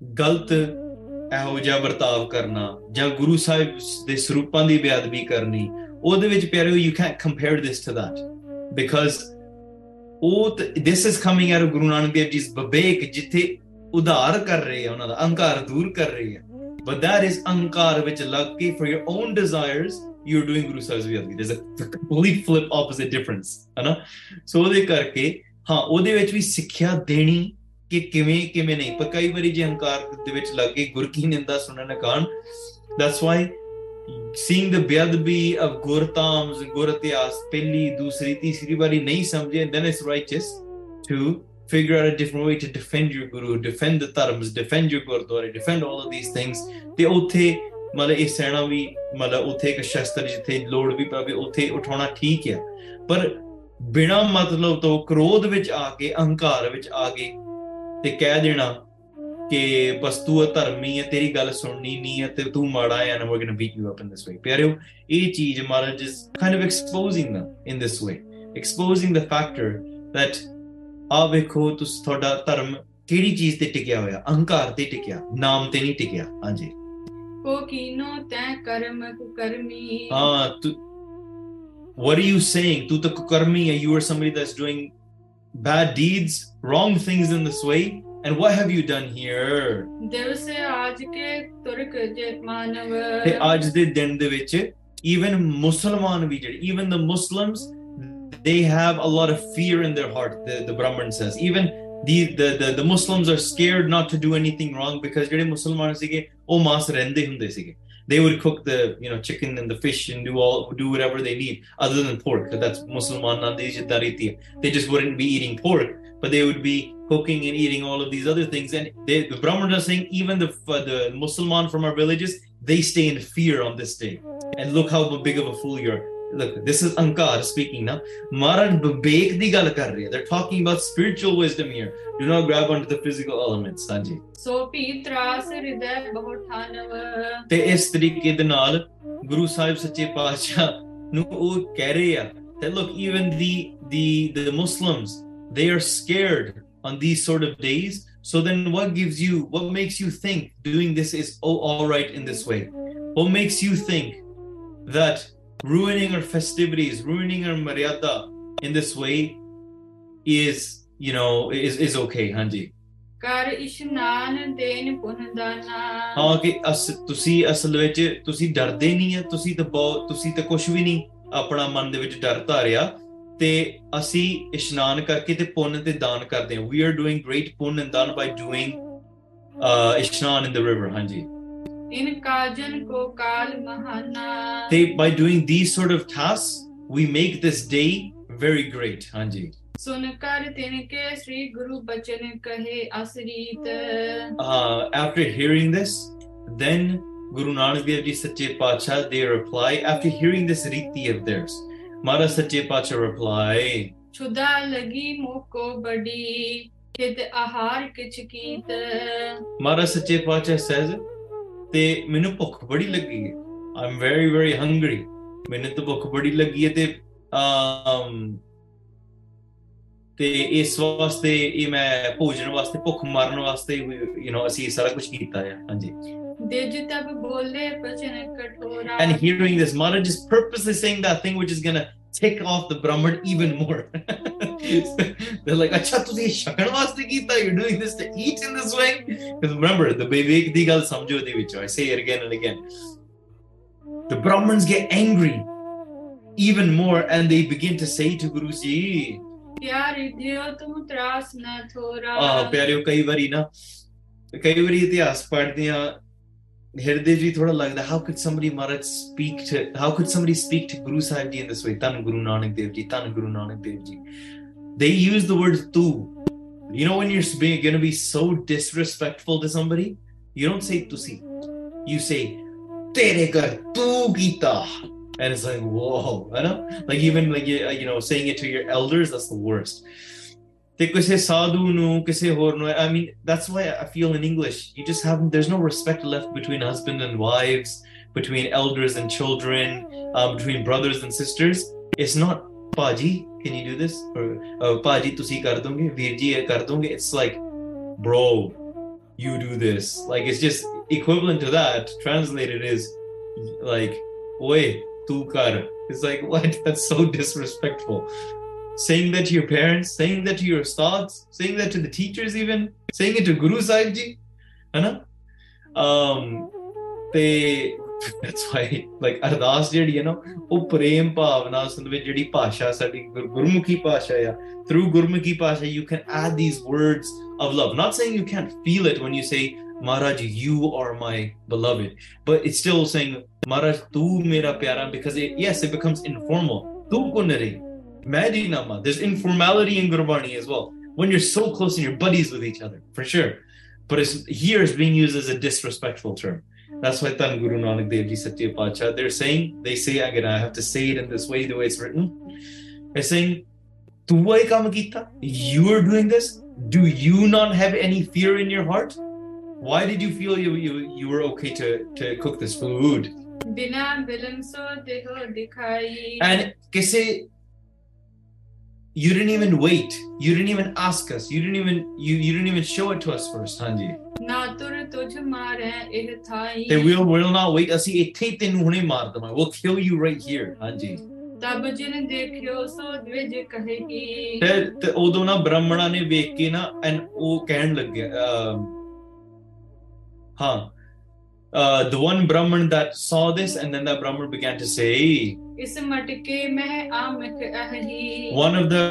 ਗਲਤ ਇਹੋ ਜਿਹਾ ਵਰਤਾਵ ਕਰਨਾ ਜਾਂ ਗੁਰੂ ਸਾਹਿਬ ਦੇ ਸਰੂਪਾਂ ਦੀ ਬੇਅਦਬੀ ਕਰਨੀ, ਉਹਦੇ ਵਿੱਚ ਪਿਆਰਿਓ you can't compare this to that because ਉਹ this is coming out Guru Nanak Dev ji ਬਬੇਕ ਜਿੱਥੇ ਉਧਾਰ ਕਰ ਰਹੇ ਆ, ਉਹਨਾਂ ਦਾ, ਅਹੰਕਾਰ ਦੂਰ ਕਰ ਰਹੇ ਆ। But that is ਅਹੰਕਾਰ ਵਿੱਚ ਲੱਗ ਕੇ for your own desires you're doing Guru Sahib's bੇਅਦਬੀ there's a complete flip opposite difference ਹਨਾ ਸੋ ਉਹਦੇ ਕਰਕੇ ਹਾਂ ਉਹਦੇ ਵਿੱਚ ਵੀ ਸਿੱਖਿਆ ਦੇਣੀ ਕਿ ਕਿਵੇਂ ਕਿਵੇਂ ਨਹੀਂ ਪਰ ਕਈ ਵਾਰੀ ਜੇ ਹੰਕਾਰ ਦੇ ਵਿੱਚ ਲੱਗ ਕੇ ਗੁਰ ਕੀ ਨਿੰਦਾ ਸੁਣਨ ਕਾਰਨ that's why seeing the ਬੇਅਦਬੀ of ਗੁਰਤਾਮਸ ਗੁਰ ਇਤਿਹਾਸ ਪਹਿਲੀ ਦੂਸਰੀ ਤੀਸਰੀ ਵਾਰੀ ਨਹੀਂ ਸਮਝੇ then it's righteous to figure out a different way to defend your guru defend the dharms defend your gurdwara defend all of these things ਤੇ ਉੱਥੇ ਮਤਲਬ ਇਹ ਸੈਣਾ ਵੀ ਮਤਲਬ ਉੱਥੇ ਇੱਕ ਸ਼ਸਤਰ ਜਿੱਥੇ ਲੋੜ ਵੀ ਪਵੇ ਉੱਥੇ ਉਠਾਉਣਾ ਠੀਕ ਹੈ ਪਰ ਬਿਨਾ ਮਤਲਬ ਤੋਂ ਕ੍ਰੋਧ ਵਿੱਚ ਆ ਕੇ ਅਹੰਕਾਰ ਵਿੱਚ ਆ ਕੇ ਤੇ ਕਹਿ ਦੇਣਾ ਕਿ ਬਸ ਤੂੰ ਧਰਮੀ ਹੈ ਤੇਰੀ ਗੱਲ ਸੁਣਨੀ ਨਹੀਂ ਹੈ ਤੇ ਤੂੰ ਮਾੜਾ ਹੈ and we going to beat you up in this way ਪਿਆਰਿਓ ਇਹ ਚੀਜ਼ Maharaj is kind of exposing them in this way exposing the factor that ਆ ਵੇਖੋ ਤੁਸੀਂ ਤੁਹਾਡਾ ਧਰਮ ਕਿਹੜੀ ਚੀਜ਼ ਤੇ ਟਿਕਿਆ ਹੋਇਆ ਅਹੰਕਾਰ ਤੇ ਟਿਕਿਆ ਨਾਮ ਤੇ ਨਹੀਂ ਟਿਕਿਆ ਹਾਂਜੀ ਕੋ ਕੀਨੋ ਤੈ ਕਰਮ ਕੁਕਰਮੀ Ah, tu, what are you saying? Tu tak karmi, you are somebody that's doing bad deeds, wrong things in this way. And what have you done here? ਤੇ ਅੱਜ ਦੇ ਦਿਨ ਦੇ ਵਿੱਚ even ਮੁਸਲਮਾਨ ਵੀ ਜਿਹੜੇ even the Muslims they have a lot of fear in their heart, the, the Brahman says. Even the, the, the, the Muslims are scared not to do anything wrong because they would cook the you know chicken and the fish and do all do whatever they need other than pork. That's Musliman They just wouldn't be eating pork, but they would be cooking and eating all of these other things. And they, the Brahman are saying even the uh, the Musliman from our villages they stay in fear on this day. And look how big of a fool you're look this is Ankar speaking now Maharaj Babek di gal kar rahe they're talking about spiritual wisdom here do not grab onto the physical elements Sanji ਸੋ ਪੀ ਤਰਾਸ ਹਿਰਦੈ ਬਹੁ ਠਾਨਵ ਤੇ ਇਸ ਤਰੀਕੇ ਦੇ ਨਾਲ ਗੁਰੂ ਸਾਹਿਬ ਸੱਚੇ ਪਾਤਸ਼ਾਹ ਨੂੰ ਉਹ ਕਹਿ ਰਹੇ ਆ that look even the the the Muslims they are scared on these sort of days so then what gives you what makes you think doing this is oh, all right in this way what makes you think that ruining our festivities ruining our maryada in this way is you know is is okay hanji. ਕਰ ਇਸ਼ਨਾਨ ਦੇਨ ਪੁਨ ਦਾਨਾ ਹਾਂ ਕਿ ਅਸ ਤੁਸੀਂ ਅਸਲ ਵਿੱਚ ਤੁਸੀਂ ਡਰਦੇ ਨਹੀਂ ਆ ਤੁਸੀਂ ਤਾਂ ਬਹੁਤ ਤੁਸੀਂ ਤਾਂ ਕੁਝ ਵੀ ਨਹੀਂ ਆਪਣਾ ਮਨ ਦੇ ਵਿੱਚ ਡਰ ਧਾਰਿਆ। ਤੇ ਅਸੀਂ ਇਸ਼ਨਾਨ ਕਰਕੇ ਤੇ ਪੁੰਨ ਤੇ ਦਾਨ ਕਰਦੇ ਹਾਂ। ਵੀ ਆਰ ਡੂਇੰਗ ਗ੍ਰੇਟ ਪੁੰਨ ਐਂਡ ਦਾਨ ਬਾਈ ਡੂਇੰਗ ਇਸ਼ਨਾਨ ਇਨ ਦ ਰਿਵਰ ਹਾਂਜੀ। इन काजन को काल they by doing these sort of tasks we make this day very great hanji सुनकर uh, after hearing this then Guru Nanak Dev Ji Sache Pacha, they reply after hearing this riti of theirs. Mara Sache Pacha reply. Chuda lagi moko ahar kichkita. Mara Sache Pacha says, ਤੇ ਮੈਨੂੰ ਭੁੱਖ ਬੜੀ ਲੱਗੀ ਹੈ। ਆਮ very very Hungary ਮੈਨੂੰ ਤਾਂ ਭੁੱਖ ਬੜੀ ਲੱਗੀ ਹੈ ਤੇ ਅਮ ਤੇ ਇਸ ਵਾਸਤੇ ਇਹ ਮੈਂ ਭੋਜਨ ਵਾਸਤੇ ਭੁੱਖ ਮਾਰਨ ਵਾਸਤੇ ਯੂ نو ਅਸੀਂ ਸਾਰਾ ਕੁਝ ਕੀਤਾ ਹੈ ਹਾਂਜੀ। ਦਿਜ ਤਬ ਬੋਲੇ ਬਚਨ ਕਠੋਰਾ। And hearing this Maharaj is purposely saying that thing which is gonna tick off the Brahman even more. They're like, Acha, tujhe shakal kita, you're doing this to eat in this way? Because remember, the Vivek Digal Samjodi I say it again and again. The Brahmins get angry even more and they begin to say to Guruji, प्यारियो कई बारी ना कई बारी इतिहास पढ़ते हैं Hirdevji thoda lagda, how could somebody Marat speak to, how could somebody speak to Guru Sahib Ji in this way? Tan Guru Nanak Dev Ji, Tan Guru Nanak Dev Ji. They use the word tu. You know when you're gonna be so disrespectful to somebody, you don't say tusi. You say, Tere kar tu gita. And it's like, whoa, I know. Like even like you know, saying it to your elders, that's the worst. ਤੇ ਕਿਸੇ ਸਾਧੂ ਨੂੰ ਕਿਸੇ ਹੋਰ ਨੂੰ I mean that's why I feel in English you just have there's no respect left between husband and wives between elders and children um, between brothers and sisters it's not Paji can you do this or uh, Paji ਤੁਸੀਂ ਕਰ ਦੋਗੇ ਵੀਰ ਜੀ ਇਹ ਕਰ ਦੋਗੇ it's like bro you do this like it's just equivalent to that translated is like oi tu kar it's like what that's so disrespectful saying that to your parents, saying that to your ustads, saying that to the teachers, even saying it to Guru Sahib Ji, है ना? Um, ਤੇ that's why like ਅਰਦਾਸ ਜਿਹੜੀ ਹੈ ਨਾ ਉਹ ਪ੍ਰੇਮ ਭਾਵਨਾ ਸੰਦ ਵਿੱਚ ਜਿਹੜੀ ਭਾਸ਼ਾ ਸਾਡੀ ਗੁਰ- ਗੁਰਮੁਖੀ ਭਾਸ਼ਾ ਆ through ਗੁਰਮੁਖੀ ਭਾਸ਼ਾ you can add these words of love not saying you can't feel it when you say Maharaj you are my beloved but it's still saying Maharaj tu mera pyara because it, yes it becomes informal tu ko nare Madinama. There's informality in Gurbani as well. When you're so close and you're buddies with each other, for sure. But it's here it's being used as a disrespectful term. That's why Tan Guru Nanak Dev Ji Sache Pacha, they're saying, they say again, I have to say it in this way, the way it's written. They're saying, You're doing this? Do you not have any fear in your heart? Why did you feel you you, you were okay to, to cook this food? And kise you didn't even wait. You didn't even ask us. You didn't even you you didn't even show it to us first, Hanji. ਨਾ ਤੁਰ ਤੁਝ ਮਾਰੈ ਇਹ ਥਾਈ Then we'll we'll not wait. Asi ਇੱਥੇ ਹੀ ਤੈਨੂੰ ਹੁਣੇ ਮਾਰ ਦਵਾਂ. We'll kill you right here, Hanji. ਤਬ ਜਿਨ ਦੇਖਿਓ ਸੋ ਦਵਿਜ ਕਹੇਗੀ ਤੇ ਤੇ ਉਦੋਂ ਨਾ ਬ੍ਰਾਹਮਣਾ ਨੇ ਵੇਖ ਕੇ ਨਾ ਐਨ ਉਹ ਕਹਿਣ ਲੱਗਿਆ ਅਮ, ਹਾਂ uh, the one Brahman that saw this, and then that Brahman began to say, One of the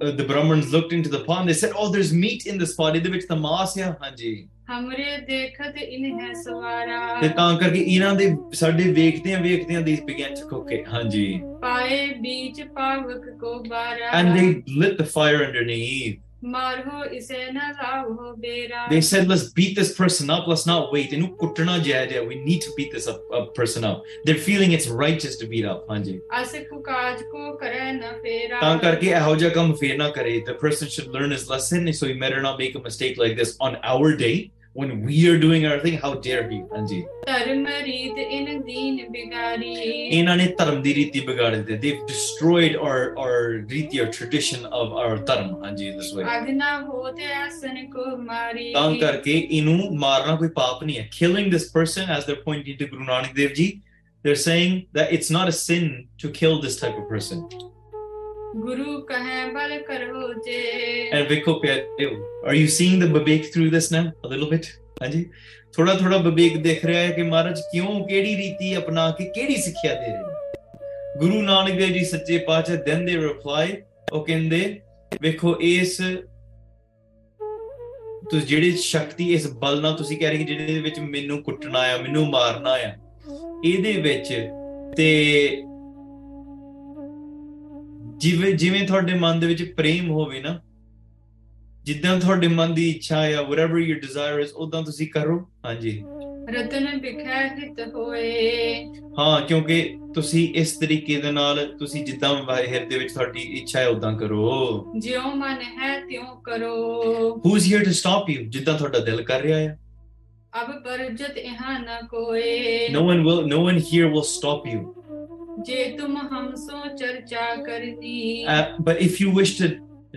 uh, the Brahmins looked into the pond. They said, "Oh, there's meat in this pond. Either it's the maas, yeah, hanji. ਹਮਰੇ ਦੇਖਤ ਇਨ ਹੈ ਸਵਾਰਾ ਤੇ ਤਾਂ ਕਰਕੇ ਇਹਨਾਂ ਦੇ ਸਾਡੇ ਵੇਖਦੇ ਆ ਵੇਖਦੇ ਆ ਦੀ ਬਿਗਨ ਚ ਕੋਕੇ ਹਾਂਜੀ ਪਾਏ ਬੀਚ ਪਾਵਕ ਕੋ ਬਾਰਾ and they lit the fire underneath ਮਾਰੋ ਇਸੇ ਨਾ ਲਾਵੋ ਬੇਰਾ they said let's beat this person up let's not wait ਇਹਨੂੰ ਕੁੱਟਣਾ ਜਾਇਜ਼ ਹੈ we need to beat this up, up person up they're feeling it's righteous to beat up ਹਾਂਜੀ ਅਸਕ ਕਾਜ ਕੋ ਕਰੈ ਨ ਫੇਰਾ ਤਾਂ ਕਰਕੇ ਇਹੋ ਜਿਹਾ ਕੰਮ ਫੇਰ ਨਾ ਕਰੇ the person should learn his lesson so he better not make a mistake like this on our day when we are doing our thing, how dare he? Anji. They've destroyed our, our riti or tradition of our dharma, Anji, this way. Killing this person, as they're pointing to Guru Nanak Dev Ji, they're saying that it's not a sin to kill this type of person. Guru ਕਹੈ ਬਲ ਕਰੋ ਜੇ। and ਵੇਖੋ ਪਿਆਰਿਓ, are you seeing the vivek through this now? A little bit? ਹਾਂਜੀ। ਥੋੜਾ ਥੋੜਾ ਵਿਵੇਕ ਦਿਖ ਰਿਹਾ ਹੈ ਕਿ ਮਹਾਰਾਜ ਕਿਉਂ ਕਿਹੜੀ ਰੀਤੀ ਅਪਣਾ ਕੇ ਕਿਹੜੀ ਸਿੱਖਿਆ ਦੇ ਰਹੇ ਨੇ? ਗੁਰੂ ਨਾਨਕ ਦੇਵ ਜੀ ਸੱਚੇ ਪਾਤਸ਼ਾਹ ਦਿਨ ਦੇ ਰਿਪਲਾਈ ਉਹ ਕਹਿੰਦੇ, ਵੇਖੋ ਇਸ ਤੁਸੀਂ ਜਿਹੜੀ ਸ਼ਕਤੀ, ਇਸ ਬਲ ਨਾਲ ਤੁਸੀਂ ਕਹਿ ਰਹੇ ਕਿ ਜਿਹਦੇ ਵਿੱਚ ਮੈਨੂੰ ਕੁੱਟਣਾ ਆ, ਮੈਨੂੰ ਮਾਰਨਾ ਆ, ਇਹਦੇ ਵਿੱਚ ਤੇ ਜਿਵੇਂ ਜਿਵੇਂ ਤੁਹਾਡੇ ਮਨ ਦੇ ਵਿੱਚ ਪ੍ਰੇਮ ਹੋਵੇ ਨਾ ਜਿੱਦਾਂ ਤੁਹਾਡੇ ਮਨ ਦੀ ਇੱਛਾ ਆ whatever your desire is ਉਦਾਂ ਤੁਸੀਂ ਕਰੋ। ਹਾਂਜੀ। ਰਤਨ ਬਿਖੈ ਹਿਤ ਹੋਏ। ਹਾਂ ਕਿਉਂਕਿ ਤੁਸੀਂ ਇਸ ਤਰੀਕੇ ਦੇ ਨਾਲ ਤੁਸੀਂ ਜਿੱਦਾਂ ਬਾਹਰ ਦੇ ਵਿੱਚ ਤੁਹਾਡੀ ਇੱਛਾ ਹੈ ਉਦਾਂ ਕਰੋ। ਜਿਉ ਮਨ ਹੈ ਤਿਉ ਕਰੋ। Who's here to stop you? ਜਿੱਦਾਂ ਤੁਹਾਡਾ ਦਿਲ ਕਰ ਰਿਹਾ ਹੈ। ਅਬ ਪਰਜਤ ਇਹਾਂ ਨਾ ਕੋਏ। No one will, no one here will stop you. Uh, but if you wish to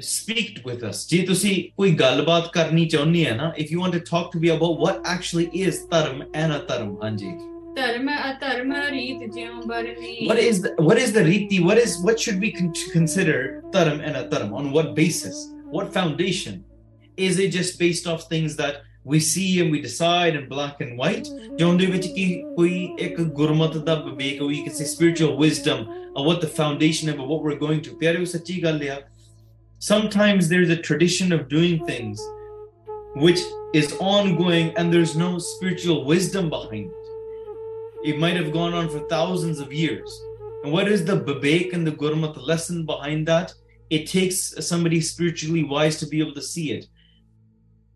speak with us, ਜੇ ਤੁਸੀਂ ਕੋਈ ਗੱਲਬਾਤ ਕਰਨੀ ਚਾਹੁੰਦੇ ਆ ਨਾ, if you want to talk to me about what actually is ਧਰਮ and ਧਰਮ, ਹਾਂਜੀ. ਧਰਮ ਅਧਰਮ ਰੀਤ ਜਿਉ Bernie What is the, what is the riti? What is what should we con- consider dharam and ataram? On what basis? What foundation? Is it just based off things that we see and we decide in black and white. John de vich ki koi ek gurmat da vivek or you can say spiritual wisdom of what the foundation of what we're going to. Pyare sachi gal sometimes there's a tradition of doing things which is ongoing and there's no spiritual wisdom behind it. It might have gone on for thousands of years. And what is the babek and the gurmat lesson behind that? It takes somebody spiritually wise to be able to see it.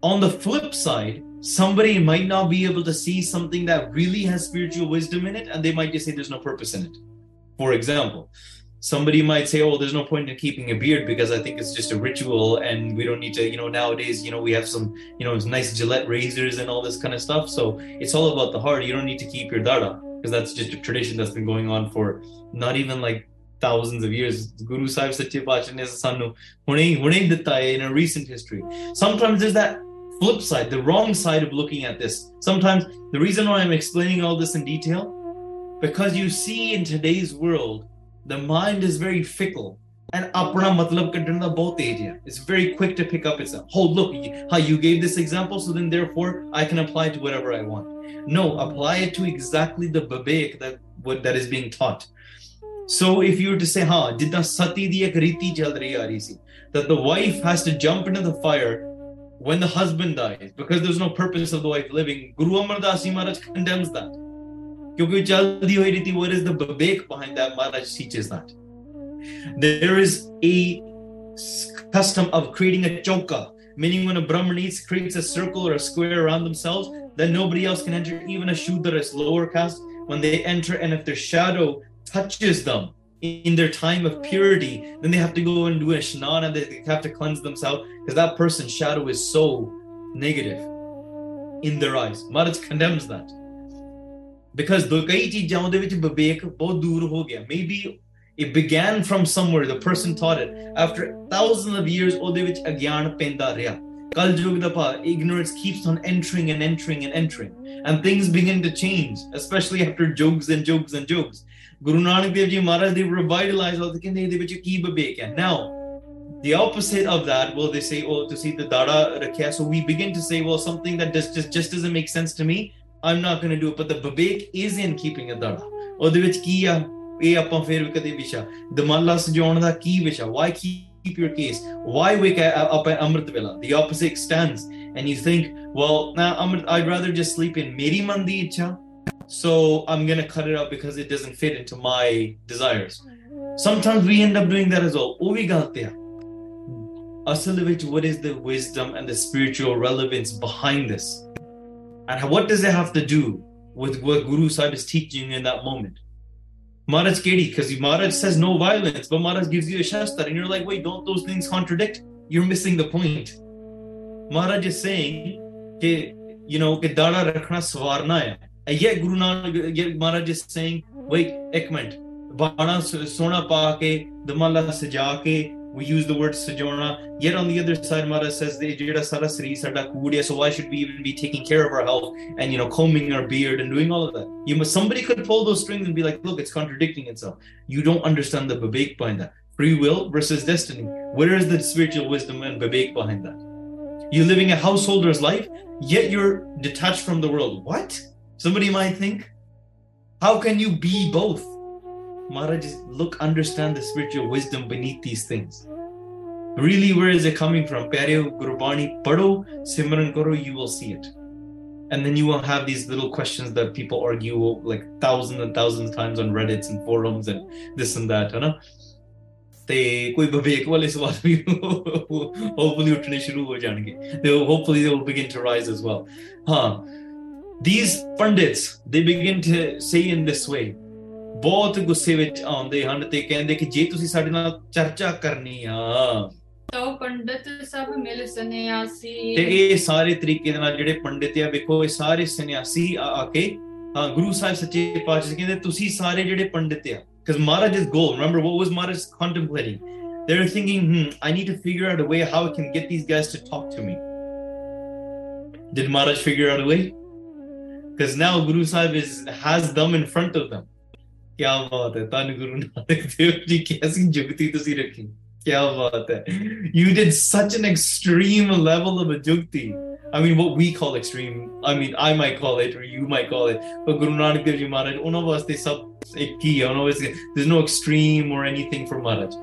On the flip side, somebody might not be able to see something that really has spiritual wisdom in it, and they might just say there's no purpose in it. For example, somebody might say, Oh, there's no point in keeping a beard because I think it's just a ritual and we don't need to, you know, nowadays, you know, we have some, you know, nice Gillette razors and all this kind of stuff. So it's all about the heart. You don't need to keep your dada because that's just a tradition that's been going on for not even like thousands of years. Guru Sahib Sache Pacha ne sanu hune hune ditta in a recent history. Sometimes there's that flip side, the wrong side of looking at this. Sometimes the reason why I'm explaining all this in detail, because you see in today's world, the mind is very fickle. And apna matlab bahut tez. It's very quick to pick up itself. Oh, look, how you gave this example, so then therefore I can apply it to whatever I want. No, apply it to exactly the babek that what that is being taught. So if you were to say, "Ha, jidda sati di chal rahi that the wife has to jump into the fire when the husband dies because there's no purpose of the wife living. Guru Amar Das Maharaj condemns that. What is the babek behind that? Maharaj teaches that. There is a custom of creating a choka, meaning when a Brahman creates a circle or a square around themselves, then nobody else can enter, even a Shudra is lower caste. When they enter, and if their shadow touches them in their time of purity, then they have to go and do a shnan and they have to cleanse themselves because that person's shadow is so negative in their eyes. Maharaj condemns that. Because maybe it began from somewhere, the person taught it. After thousands of years, ignorance keeps on entering and entering and entering. And things begin to change, especially after jokes and jokes and jokes. Guru Nanak Dev Ji Maharaj, they revitalized all the kind of which ki babe kya. Now, the opposite of that, well, they say, oh, to see the dada rakhya So we begin to say, well, something that just, just, just doesn't make sense to me, I'm not going to do it. But the babek is in keeping a dada. ਉਹਦੇ ਵਿੱਚ ਕੀ ਆ ਇਹ ਆਪਾਂ ਫੇਰ ਵੀ ਕਦੇ ਵਿਸ਼ਾ ਦਮਾਲਾ ਸਜਾਉਣ ਦਾ ਕੀ ਵਿਸ਼ਾ why keep your kesh. Why wake up at Amrit Vela? The opposite stands. And you think, well, nah, I'd rather just sleep in Meri Mandi Icha so I'm gonna cut it out because it doesn't fit into my desires. Oh. Sometimes we end up doing that as well. Ovi ਵੀ ਗਲਤ what is the wisdom and the spiritual relevance behind this? And what does it have to do with what Guru Sahib is teaching in that moment? Maharaj Kedi, because Maharaj says no violence, but Maharaj gives you a shastar, and you're like, wait, don't those things contradict? You're missing the point. Maharaj is saying, you know, ke dada rakhna swarna hai. And yet Guru Nanak Maharaj is saying, wait, ek minute, bana sona paake, ke, damala we use the word sajona. Yet on the other side, Maharaj says, jada sara sri sada kudya, so why should we even be taking care of our health and, you know, combing our beard and doing all of that? You must, somebody could pull those strings and be like, look, it's contradicting itself. You don't understand the babek behind that. Free will versus destiny. Where is the spiritual wisdom and babek behind that? You're living a householder's life, yet you're detached from the world. What? Somebody might think, how can you be both? Maharaj, look, understand the spiritual wisdom beneath these things. Really, where is it coming from? Pyareo Gurbani Pado, Simran Karo, you will see it. And then you will have these little questions that people argue like thousands and thousands of times on Reddits and forums and this and that, है ना? ਤੇ ਕੋਈ ਵਿਵੇਕ ਵਾਲੇ ਸਵਾਲ ਵੀ hopefully ਉੱਠਣੇ ਸ਼ੁਰੂ ਹੋ ਜਾਣਗੇ they will hopefully they will begin to rise as well ਹਾਂ these pundits they begin to say in this way ਬਹੁਤ ਗੁੱਸੇ ਵਿੱਚ ਆਉਂਦੇ ਹਨ ਤੇ ਕਹਿੰਦੇ ਕਿ ਜੇ ਤੁਸੀਂ ਸਾਡੇ ਨਾਲ ਚਰਚਾ ਕਰਨੀ ਆ ਤੋ ਪੰਡਤ ਸਭ ਮਿਲ ਸੰਨਿਆਸੀ ਤੇ ਇਹ ਸਾਰੇ ਤਰੀਕੇ ਦੇ ਨਾਲ ਜਿਹੜੇ ਪੰਡਿਤ ਆ ਵੇਖੋ ਇਹ ਸਾਰੇ ਸੰਨਿਆਸੀ ਆ ਆ ਕੇ ਹਾਂ ਗੁਰੂ ਸਾਹਿਬ ਸੱਚੇ ਪਾਤਸ਼ਾਹ ਕਹਿੰਦੇ ਤੁਸੀਂ ਸਾਰੇ ਜਿਹੜੇ ਪੰਡਿਤ ਆ because Maharaj is goal remember what was Maharaj contemplating they were thinking hmm I need to figure out a way how I can get these guys to talk to me did Maharaj figure out a way because now Guru Sahib is has them in front of them क्या बात है धन गुरु नानक देव जी कैसी जुगती तुसी रखी क्या बात है you did such an extreme level of a jukti I mean what we call extreme I mean I might call it or you might call it but Guru Nanak Dev Ji Maharaj ਉਹਨਾਂ ਵਾਸਤੇ ਸਭ ਇੱਕ ਹੀ ਹੈ ਉਹਨਾਂ ਵਾਸਤੇ there's no extreme or anything for Maharaj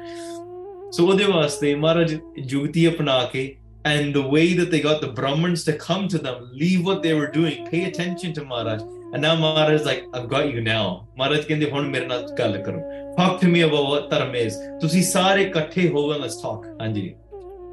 so ਉਹਦੇ ਵਾਸਤੇ Maharaj ਜੁਗਤੀ ਅਪਣਾ ਕੇ and the way that they got the Brahmins to come to them leave what they were doing pay attention to Maharaj and now Maharaj is like I've got you now Maharaj ਕਹਿੰਦੇ ਹੁਣ ਮੇਰੇ ਨਾਲ ਗੱਲ ਕਰੋ talk to me about what ਧਰਮ is ਤੁਸੀਂ ਸਾਰੇ ਇਕੱਠੇ ਹੋਵੋ let's talk ਹਾਂਜੀ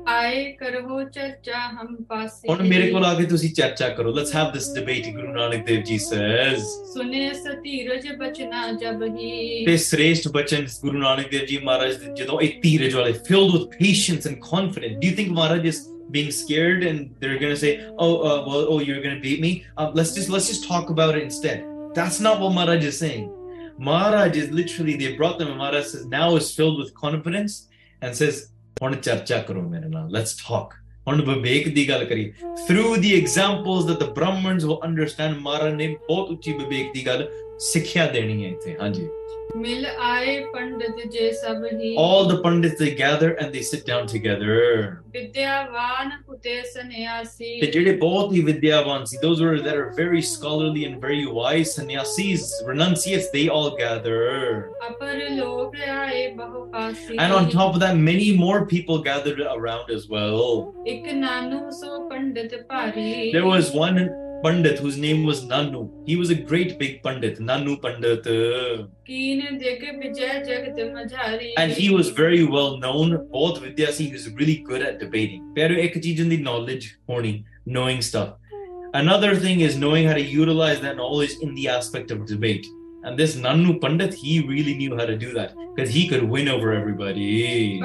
ਆਏ ਕਰੋ ਚਰਚਾ ਹਮ ਪਾਸੇ ਹੁਣ ਮੇਰੇ ਕੋਲ ਆ ਕੇ ਤੁਸੀਂ ਚਰਚਾ ਕਰੋ let's have this debate ਗੁਰੂ ਨਾਨਕ ਦੇਵ ਜੀ says ਸੁਨੇ ਸਤੀਰਜ ਬਚਨਾ ਜਬ ਹੀ ਤੇ ਸ੍ਰੇਸ਼ਟ ਬਚਨ ਗੁਰੂ ਨਾਨਕ ਦੇਵ ਜੀ ਮਹਾਰਾਜ ਦੇ ਜਦੋਂ ਇਹ ਧੀਰਜ ਵਾਲੇ filled with patience and confidence do you think Maharaj is being scared and they're gonna say, "Oh, uh, well, oh, you're gonna beat me." Um, let's just let's just talk about it instead. That's not what Maharaj is saying. Maharaj is literally they brought them. And Maharaj says now is filled with confidence and says, "Let's talk." Through the examples that the Brahmins will understand, Maharaj ne bahut uchi vivek di gal sikhya deni hai all the Pandits they gather and they sit down together. Those who are, that are very scholarly and very wise sannyasis, renunciates, they all gather. And on top of that, many more people gathered around as well. There was one pandit whose name was Nanu. He was a great big pandit, Nanu Pandit. And he was very well known. Both Vidya Singh was really good at debating. Pero ek the knowledge horny, knowing stuff. Another thing is knowing how to utilize that knowledge in the aspect of debate. And this Nannu Pandit, he really knew how to do that because he could win over everybody.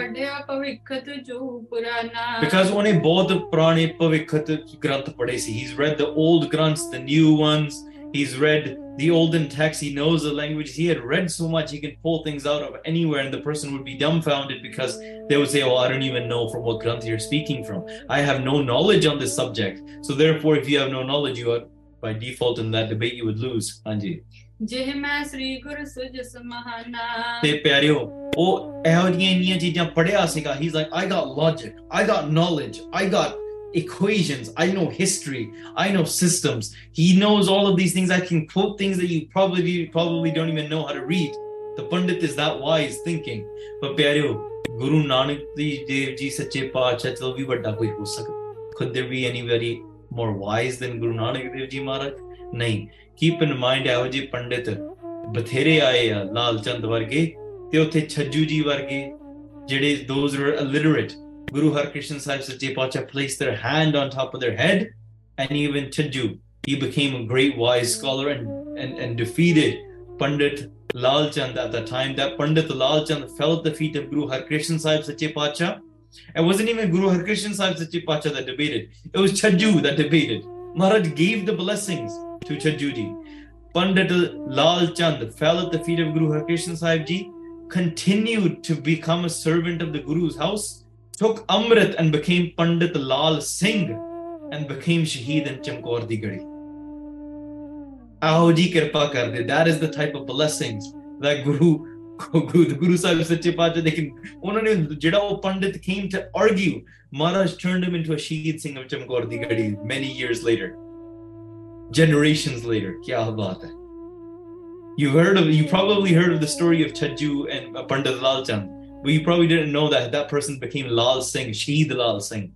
Because उन्हें बहुत पुराने the ग्रंथ पढ़े He's read the old granths, the new ones. He's read the olden texts. He knows the languages. He had read so much. He could pull things out of anywhere, and the person would be dumbfounded because they would say, "Oh, I don't even know from what granth you're speaking from. I have no knowledge on this subject. So therefore, if you have no knowledge, you are by default in that debate you would lose." Anji. ਜਿਹ ਮੈਂ ਸ੍ਰੀ ਗੁਰੂ ਸੁਜਸ ਮਹਾਨਾ ਤੇ ਪਿਆਰਿਓ ਉਹ ਇਹੋ ਜਿਹੀਆਂ ਇੰਨੀਆਂ ਚੀਜ਼ਾਂ ਪੜਿਆ ਸੀਗਾ ਹੀ like I got logic I got knowledge I got equations. I know history. I know systems. He knows all of these things. I can quote things that you probably probably don't even know how to read. The Pandit is that wise thinking. But pyareo, Guru Nanak Dev Ji Sache Pacha till we were could there be anybody more wise than Guru Nanak Dev Ji Maharaj? ਨਹੀਂ keep in mind ਇਹੋ ਜਿਹੇ ਪੰਡਿਤ ਬਥੇਰੇ ਆਏ ਆ ਲਾਲ ਚੰਦ ਵਰਗੇ ਤੇ ਉੱਥੇ ਛੱਜੂ ਜੀ ਵਰਗੇ ਜਿਹੜੇ those were illiterate Guru Harkrishan Sahib Sache Pacha placed their hand on top of their head and even Chajju he became a great wise scholar and, and, and defeated Pandit Lal Chand at the time that Pandit Lal Chand fell at the feet of Guru Harkrishan Sahib Sache Pacha it wasn't even Guru Harkrishan Sahib Sache Pacha that debated it was Chajju that debated Maharaj gave the blessings to Chajuri. Pandit Lal Chand fell at the feet of Guru Harkishan Sahib Ji, continued to become a servant of the Guru's house, took Amrit and became Pandit Lal Singh and became Shaheed in Chamkaur di Gadi. ਆਹੋ ਜੀ that is the type of blessings that guru guru the guru sahib ਸੱਚੇ ਪਾਤਸ਼ਾਹ ਦੇ ਉਹਨਾਂ ਨੇ ਜਿਹੜਾ ਉਹ came to argue maharaj turned him into a shaheed singh of chamkaur gadi many years later generations later kya baat hai you heard of you probably heard of the story of Chajju and Pandit Lal Chand, but you probably didn't know that that person became Lal Singh, Shaheed Lal Singh.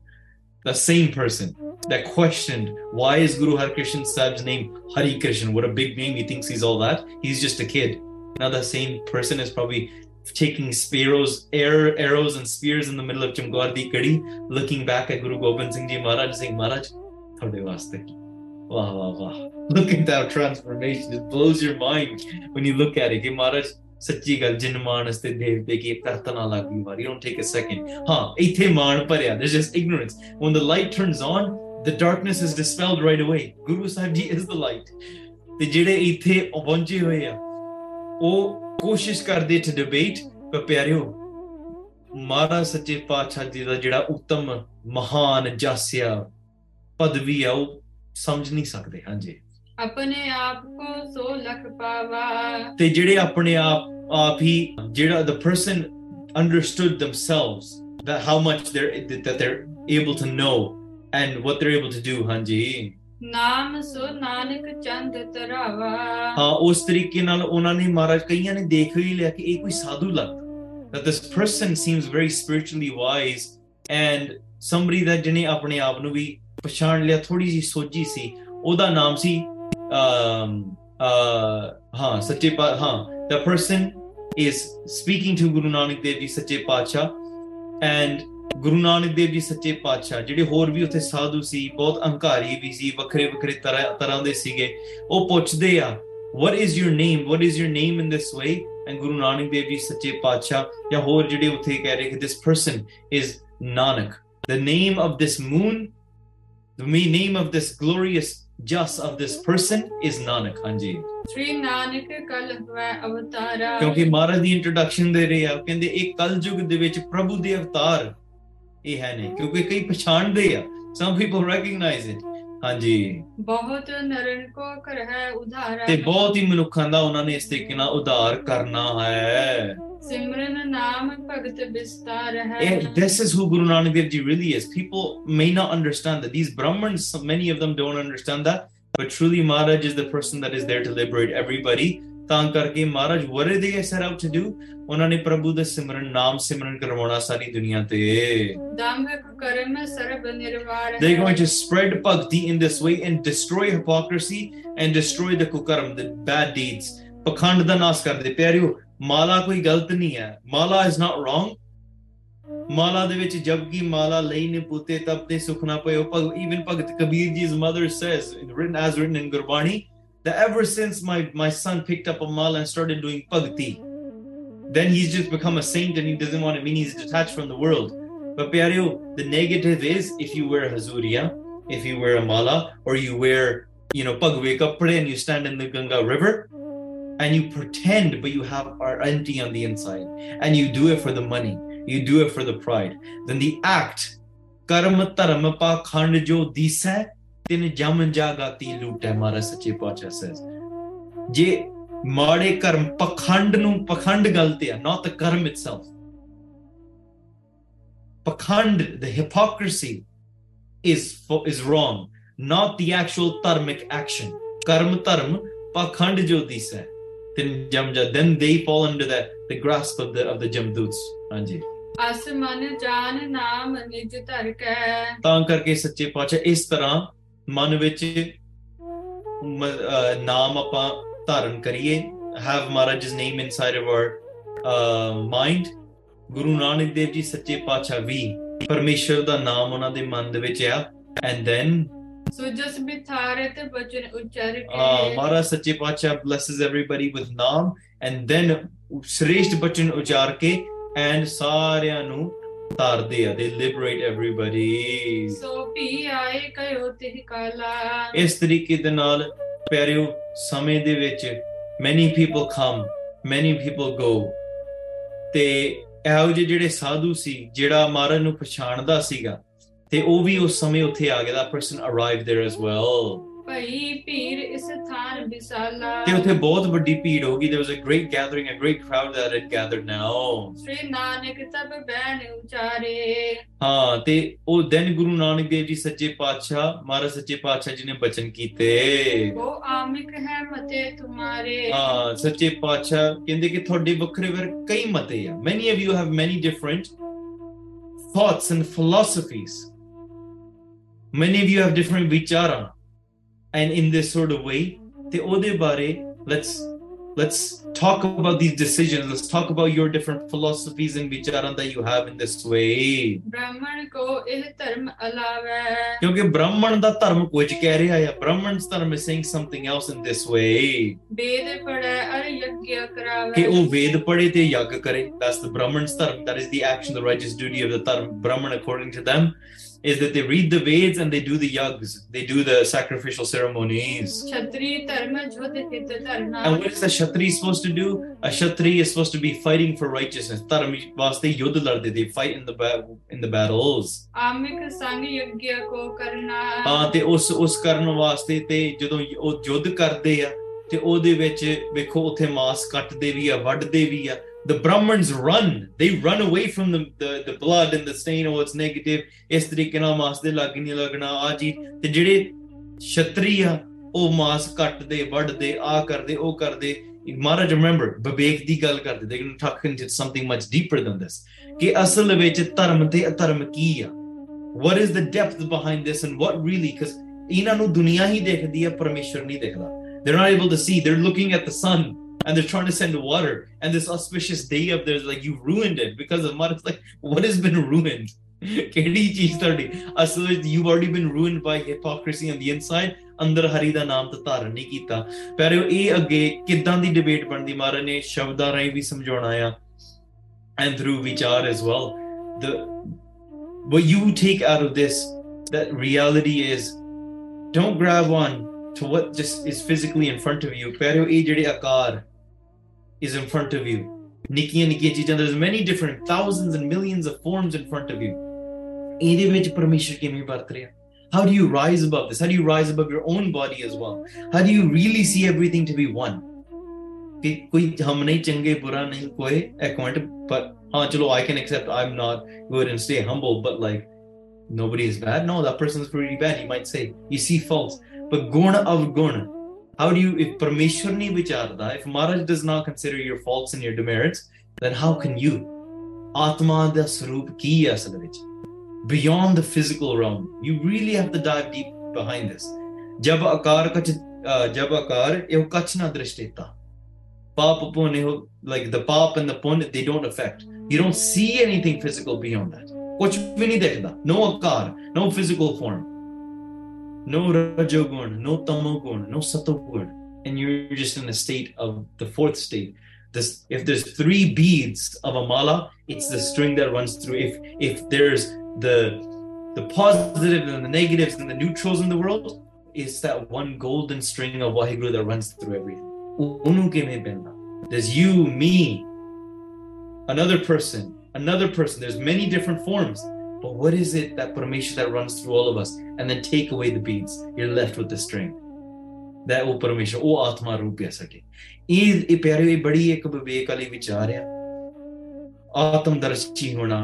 The same person that questioned why is Guru Harkrishan Sahib's name Hari Krishan? What a big name! He thinks he's all that. He's just a kid. Now that same person is probably taking sparrows, air, arrows, and spears in the middle of Chamgardi Kadi, looking back at Guru Gobind Singh Ji Maharaj, saying, Maharaj, thode waste. Wow, wow, wow. Look at that transformation. It blows your mind when you look at it. Hey, Maharaj, ਸੱਚੀ ਗੱਲ ਜਿਨ ਮਾਨਸ ਤੇ ਦੇਵਤੇ ਕੀ ਕਰਤ ਨਾ ਲੱਗੀ ਵਾਰੀ don't take a second ਹਾਂ ਇੱਥੇ ਮਾਨ ਭਰਿਆ there's just ignorance when the light turns on the darkness is dispelled right away Guru Sahib ji is the light ਤੇ ਜਿਹੜੇ ਇੱਥੇ ਪਹੁੰਚੇ ਹੋਏ ਆ ਉਹ ਕੋਸ਼ਿਸ਼ ਕਰਦੇ to debate ਪਰ ਪਿਆਰਿਓ ਮਹਾਰਾਜ ਸੱਚੇ ਪਾਤਸ਼ਾਹ ਜੀ ਦਾ ਜਿਹੜਾ ਉੱਤਮ ਮਹਾਨ ਜਾਸਿਆ ਪਦਵੀ ਆ ਉਹ ਸਮਝ ਨਹੀਂ ਸਕਦੇ ਹਾਂਜੀ। ਆਪਣੇ ਆਪ ਕੋ ਸੋ ਲਖ ਪਾਵਾ। ਤੇ ਜਿਹੜੇ ਆਪਣੇ ਆਪ ਆਪ ਹੀ ਜਿਹੜਾ the person understood themselves that how much they're that they're able to know and what they're able to do ਹਾਂਜੀ। ਨਾਮ ਸੋ ਨਾਨਕ ਚੰਦ ਤਰਾਵਾ ਹਾਂ ਉਸ ਤਰੀਕੇ ਨਾਲ ਉਹਨਾਂ ਨੇ ਮਹਾਰਾਜ ਕਈਆਂ ਨੇ ਦੇਖ ਹੀ ਲਿਆ ਕਿ ਇਹ ਕੋਈ ਸਾਧੂ ਲੱਗਦਾ that this person seems very spiritually wise and somebody that ਜਿਹਨੇ ਆਪਣੇ ਆਪ ਨੂੰ ਵੀ ਪਛਾਣ ਲਿਆ ਥੋੜੀ ਜੀ ਸੋਝੀ ਸੀ ਉਹਦਾ ਨਾਮ ਸੀ um uh ਹਾਂ ਸੱਚੇ ਪਾ ਹਾਂ the person is speaking to Guru Nanak Dev Ji ਸੱਚੇ ਪਾਤਸ਼ਾਹ and ਗੁਰੂ ਨਾਨਕ ਦੇਵ ਜੀ ਸੱਚੇ ਪਾਤਸ਼ਾਹ ਜਿਹੜੇ ਹੋਰ ਵੀ ਉੱਥੇ ਸਾਧੂ ਸੀ ਬਹੁਤ ਅਹੰਕਾਰੀ ਵੀ ਸੀ ਵੱਖਰੇ ਵੱਖਰੇ ਤਰ੍ਹਾਂ ਤਰ੍ਹਾਂ ਦੇ ਸੀਗੇ ਉਹ ਪੁੱਛਦੇ ਆ what is your name what is your name in this way and ਗੁਰੂ ਨਾਨਕ ਦੇਵ ਜੀ ਸੱਚੇ ਪਾਤਸ਼ਾਹ ਜਾਂ ਹੋਰ ਜਿਹੜੇ ਉੱਥੇ ਕਹਿ ਰਹੇ ਕਿ this person is nanak the name of this moon The name of this glorious just of this person is Nanak ਹਾਂਜੀ ਸ੍ਰੀ ਨਾਨਕ ਕਲ ਹੋਇ ਅਵਤਾਰਾ ਕਿਉਂਕਿ ਮਹਾਰਾਜ ਦੀ ਇੰਟਰੋਡਕਸ਼ਨ ਦੇ ਰਹੇ ਆ ਕਹਿੰਦੇ ਇਹ ਕਲ ਯੁਗ ਦੇ ਵਿੱਚ ਪ੍ਰਭੂ ਦੇ ਅਵਤਾਰ ਇਹ ਹੈ ਨੇ ਕਿਉਂਕਿ ਕਈ ਪਛਾਣਦੇ ਆ some people recognize it ਹਾਂਜੀ ਬਹੁਤ ਨਰਨ ਕੋ ਕਰ ਹੈ ਉਧਾਰਾ ਤੇ ਬਹੁਤ ਹੀ ਮਨੁੱਖਾਂ ਦਾ ਉਹਨਾਂ ਨੇ ਇਸ ਤਰੀਕੇ ਨਾਲ ਉਧਾਰ ਕਰਨਾ ਹੈ This is who Guru Nanak Dev Ji really is. People may not understand that. These Brahmans, many of them don't understand that. But truly, Maharaj is the person that is there to liberate everybody. ਤਾਂ ਕਰਕੇ ਮਹਾਰਾਜ what did he set out to do ਉਹਨਾਂ ਨੇ ਪ੍ਰਭੂ ਦਾ ਸਿਮਰਨ ਨਾਮ ਸਿਮਰਨ ਕਰਵਾਉਣਾ ਸਾਰੀ ਦੁਨੀਆ ਤੇ they're going to spread bhakti in this way and destroy hypocrisy and destroy the kukaram the bad deeds ਪਖੰਡ ਦਾ ਨਾਸ ਕਰਦੇ ਪਿਆਰਿਓ ਮਾਲਾ ਕੋਈ ਗਲਤ ਨਹੀਂ ਹੈ ਮਾਲਾ is not wrong ਮਾਲਾ ਦੇ ਵਿੱਚ ਜਬਕਿ ਮਾਲਾ ਲਈ ਨੇ ਪੁੱਤੇ ਤਬ ਤੇ ਸੁਖ ਨਾ ਪਇਓ ਭਗ even Bhagat Kabir ji's mother says written as written in Gurbani that ever since my my son picked up a mala and started doing bhakti then he's just become a saint and he doesn't want to mean he's detached from the world but Pyareo, the negative is if you wear hazuriya, if you wear a mala, or you wear, you know, pagwe kapde and you stand in the Ganga River and you pretend but you have are on the inside. And you do it for the money. You do it for the pride. Then the act karma dharma pa khand jo dise tin jam jagati loot hai mara sache pacha says. Je ਮਾੜੇ ਕਰਮ ਪਖੰਡ ਨੂੰ ਪਖੰਡ ਗਲਤ ਹੈ ਨਾਟ ਦ ਕਰਮ itself ਪਖੰਡ ਦ ਹਿਪੋਕ੍ਰੀਸੀ is is wrong not the actual karmic action. Karma dharma pakhand jo disa Then jamja, then they fall under the, the grasp of the of the jamduts. ਹਾਂਜੀ ਅਸ ਮਨ ਜਾਨ ਨਾਮ ਨਿਜ ਧਰ ਕੈ ਤਾਂ ਕਰਕੇ ਸੱਚੇ ਪਾਤਸ਼ਾਹ ਇਸ ਤਰ੍ਹਾਂ ਮਨ ਵਿੱਚ ਨਾਮ ਆਪਾਂ ਧਾਰਨ ਕਰੀਏ have Maharaj's name inside of our uh, mind ਗੁਰੂ ਨਾਨਕ ਦੇਵ ਜੀ ਸੱਚੇ ਪਾਤਸ਼ਾਹ ਵੀ ਪਰਮੇਸ਼ਰ ਦਾ ਨਾਮ ਉਹਨਾਂ ਦੇ ਮਨ ਦੇ ਵਿੱਚ ਆ and then ਸੁਜਸ ਬਿਥਾਰਤ ਬਚਨ ਉਚਰ ਕੇ ਮਹਾਰਾਜ ਸੱਚੇ ਪਾਤਸ਼ਾਹ blesses everybody with ਨਾਮ and then ਸ੍ਰੇਸ਼ਟ ਬਚਨ ਉਚਾਰ ਕੇ and ਸਾਰਿਆਂ ਨੂੰ ਤਾਰਦੇ ਆ they liberate everybody. ਸੋ ਵੀ ਆਏ ਕਯੋ ਤਿਹ ਕਾਲਾ ਇਸ ਤਰੀਕੇ ਦੇ ਨਾਲ ਪਿਆਰਿਓ ਸਮੇਂ ਦੇ ਵਿੱਚ many people come many people go. ਤੇ ਇਹੋ ਜਿਹੇ ਜਿਹੜੇ ਸਾਧੂ ਸੀ ਜਿਹੜਾ ਮਹਾਰਾਜ ਨੂੰ ਪਛਾਣਦਾ ਸੀਗਾ ਤੇ ਉਹ ਵੀ ਉਸ ਸਮੇਂ ਉੱਥੇ ਆ ਗਿਆ that person arrived there as well ਭਈ ਪੀਰ ਇਸ ਥਾਨ ਵਿਸਾਲਾ ਤੇ ਉੱਥੇ ਬਹੁਤ ਵੱਡੀ ਭੀੜ ਹੋ ਗਈ there was a great gathering a great crowd that had gathered now ਸ੍ਰੀ ਨਾਨਕ ਤਬ ਬੈਨ ਉਚਾਰੇ ਹਾਂ ਤੇ ਉਹ ਦਿਨ ਗੁਰੂ ਨਾਨਕ ਦੇਵ ਜੀ ਸੱਚੇ ਪਾਤਸ਼ਾਹ ਮਹਾਰਾਜ ਸੱਚੇ ਪਾਤਸ਼ਾਹ ਜੀ ਨੇ ਬਚਨ ਕੀਤੇ ਉਹ ਆਮਿਕ ਹੈ ਮਤੇ ਤੁਮਾਰੇ ਹਾਂ ਸੱਚੇ ਪਾਤਸ਼ਾਹ ਕਹਿੰਦੇ ਕਿ ਤੁਹਾਡੇ ਵੱਖਰੇ ਵੱਖਰੇ ਕਈ ਮਤੇ ਆ many of you have many different thoughts and philosophies many of you have different vichara and in this sort of way ਤੇ ਉਹਦੇ ਬਾਰੇ let's let's talk about these decisions let's talk about your different philosophies and vicharan that you have in this way ਬ੍ਰਾਹਮਣ ਕੋ ਇਹ ਧਰਮ ਅਲਾਵੈ ਕਿਉਂਕਿ ਬ੍ਰਾਹਮਣ ਦਾ ਧਰਮ ਕੁਝ ਕਹਿ ਰਿਹਾ ਹੈ ਬ੍ਰਾਹਮਣ's ਧਰਮ is saying something else in this way ਵੇਦ ਪੜੈ ਅਰ ਯজ্ञ ਕਿ ਕਰਾਵੈ ਉਹ ਵੇਦ ਪੜ੍ਹੇ ਤੇ ਯੱਗ ਕਰੇ that's the brahman's dharma that is the action the righteous duty of the dharma brahman according to them is that they read the Veds and they do the yags, they do the sacrificial ceremonies. And what is a Kshatri supposed to do? A Kshatri is supposed to be fighting for righteousness. They fight in the ba- in the battles. ਹਾਂ ਤੇ ਉਸ ਉਸ ਕਰਨ ਵਾਸਤੇ ਤੇ ਜਦੋਂ ਉਹ ਯੁੱਧ ਕਰਦੇ ਆ ਤੇ ਉਹਦੇ ਵਿੱਚ ਵੇਖੋ ਉੱਥੇ ਮਾਸ ਕੱਟਦੇ ਵੀ ਆ ਵੱਢਦੇ the brahmins run they run away from the the, the blood and the stain or it's negative ਇਸ ਤਰੀਕੇ ਨਾਲ ਮਾਸ ਦੇ ਲੱਗ ਨਹੀਂ ਲੱਗਣਾ ਆ ਜੀ ਤੇ ਜਿਹੜੇ ਛਤਰੀ ਆ ਉਹ ਮਾਸ ਕੱਟਦੇ ਵੱਢਦੇ ਆ ਕਰਦੇ ਉਹ ਕਰਦੇ ਮਹਾਰਾਜ ਰਿਮੈਂਬਰ ਵਿਵੇਕ ਦੀ ਗੱਲ ਕਰਦੇ they going to talk into something much deeper than this ਕਿ ਅਸਲ ਵਿੱਚ ਧਰਮ ਤੇ ਅਧਰਮ ਕੀ ਆ what is the depth behind this and what really because ਇਹਨਾਂ ਨੂੰ ਦੁਨੀਆ ਹੀ ਦੇਖਦੀ ਹੈ ਪਰਮੇਸ਼ਰ ਨਹੀਂ ਦੇਖਦਾ they're not able to see they're looking at the sun and they're trying to send water and this auspicious day up there is like you've ruined it because of mud it's like what has been ruined ਕਿਹੜੀ ਚੀਜ਼ ਤੁਹਾਡੀ ਅਸਲ ਵਿੱਚ you've already been ruined by hypocrisy on the inside ਅੰਦਰ ਹਰੀ ਦਾ ਨਾਮ ਤਾਂ ਧਾਰਨ ਨਹੀਂ ਕੀਤਾ ਪਰ ਇਹ ਅੱਗੇ ਕਿਦਾਂ ਦੀ ਡਿਬੇਟ ਬਣਦੀ ਮਹਾਰਾਜ ਨੇ ਸ਼ਬਦਾਂ ਰਾਹੀਂ ਵੀ ਸਮਝਾਉਣਾ ਆ and through vichar as well the what you take out of this that reality is don't grab on to what just is physically in front of you pero ਇਹ ਜਿਹੜੇ ਆਕਾਰ is in front of you ਨਿੱਕੀਆਂ ਨਿੱਕੀਆਂ ਚੀਜ਼ਾਂ there's many different thousands and millions of forms in front of you ਇਹਦੇ ਵਿੱਚ ਪਰਮੇਸ਼ਰ ਕਿਵੇਂ ਵਰਤ ਰਿਹਾ how do you rise above this how do you rise above your own body as well how do you really see everything to be one ਕਿ ਕੋਈ ਹਮ ਨਹੀਂ ਚੰਗੇ ਬੁਰਾ ਨਹੀਂ ਕੋਈ ਇੱਕ ਮਿੰਟ ਪਰ ਹਾਂ ਚਲੋ I can accept I'm not good and stay humble but like nobody is bad no that person's pretty bad you might say you see faults but gun avgun. How do you, if Parmeshwar ni vicharda, if Maharaj does not consider your faults and your demerits, then how can you? Atma da sarup kiya. Beyond the physical realm, you really have to dive deep behind this. Jab akar kach, jab akar ev kachna drishteta. Paap pun like the paap and the pun, they don't affect. You don't see anything physical beyond that. Kuch bhi nahi dekhda. No akar, no physical form no rajogun, no tamogun, no satogun, and you're just in the state of the fourth state. This, if there's three beads of a mala, it's the string that runs through. If if there's the the positives and the negatives and the neutrals in the world, it's that one golden string of wahiguru that runs through everything. There's you, me, another person, another person. There's many different forms. but what is it that parameshwar that runs through all of us and then take away the beads you're left with the string that ਉਹ ਪਰਮੇਸ਼ਰ ਉਹ ਆਤਮਾ ਰੂਪ ਹੈ ਸਾਡੇ ਇਹ ਇਹ ਪਿਆਰੇ ਇਹ ਬੜੀ ਇੱਕ ਵਿਵੇਕ ਵਾਲੀ ਵਿਚਾਰ ਆ ਆਤਮਦਰਸ਼ੀ ਹੋਣਾ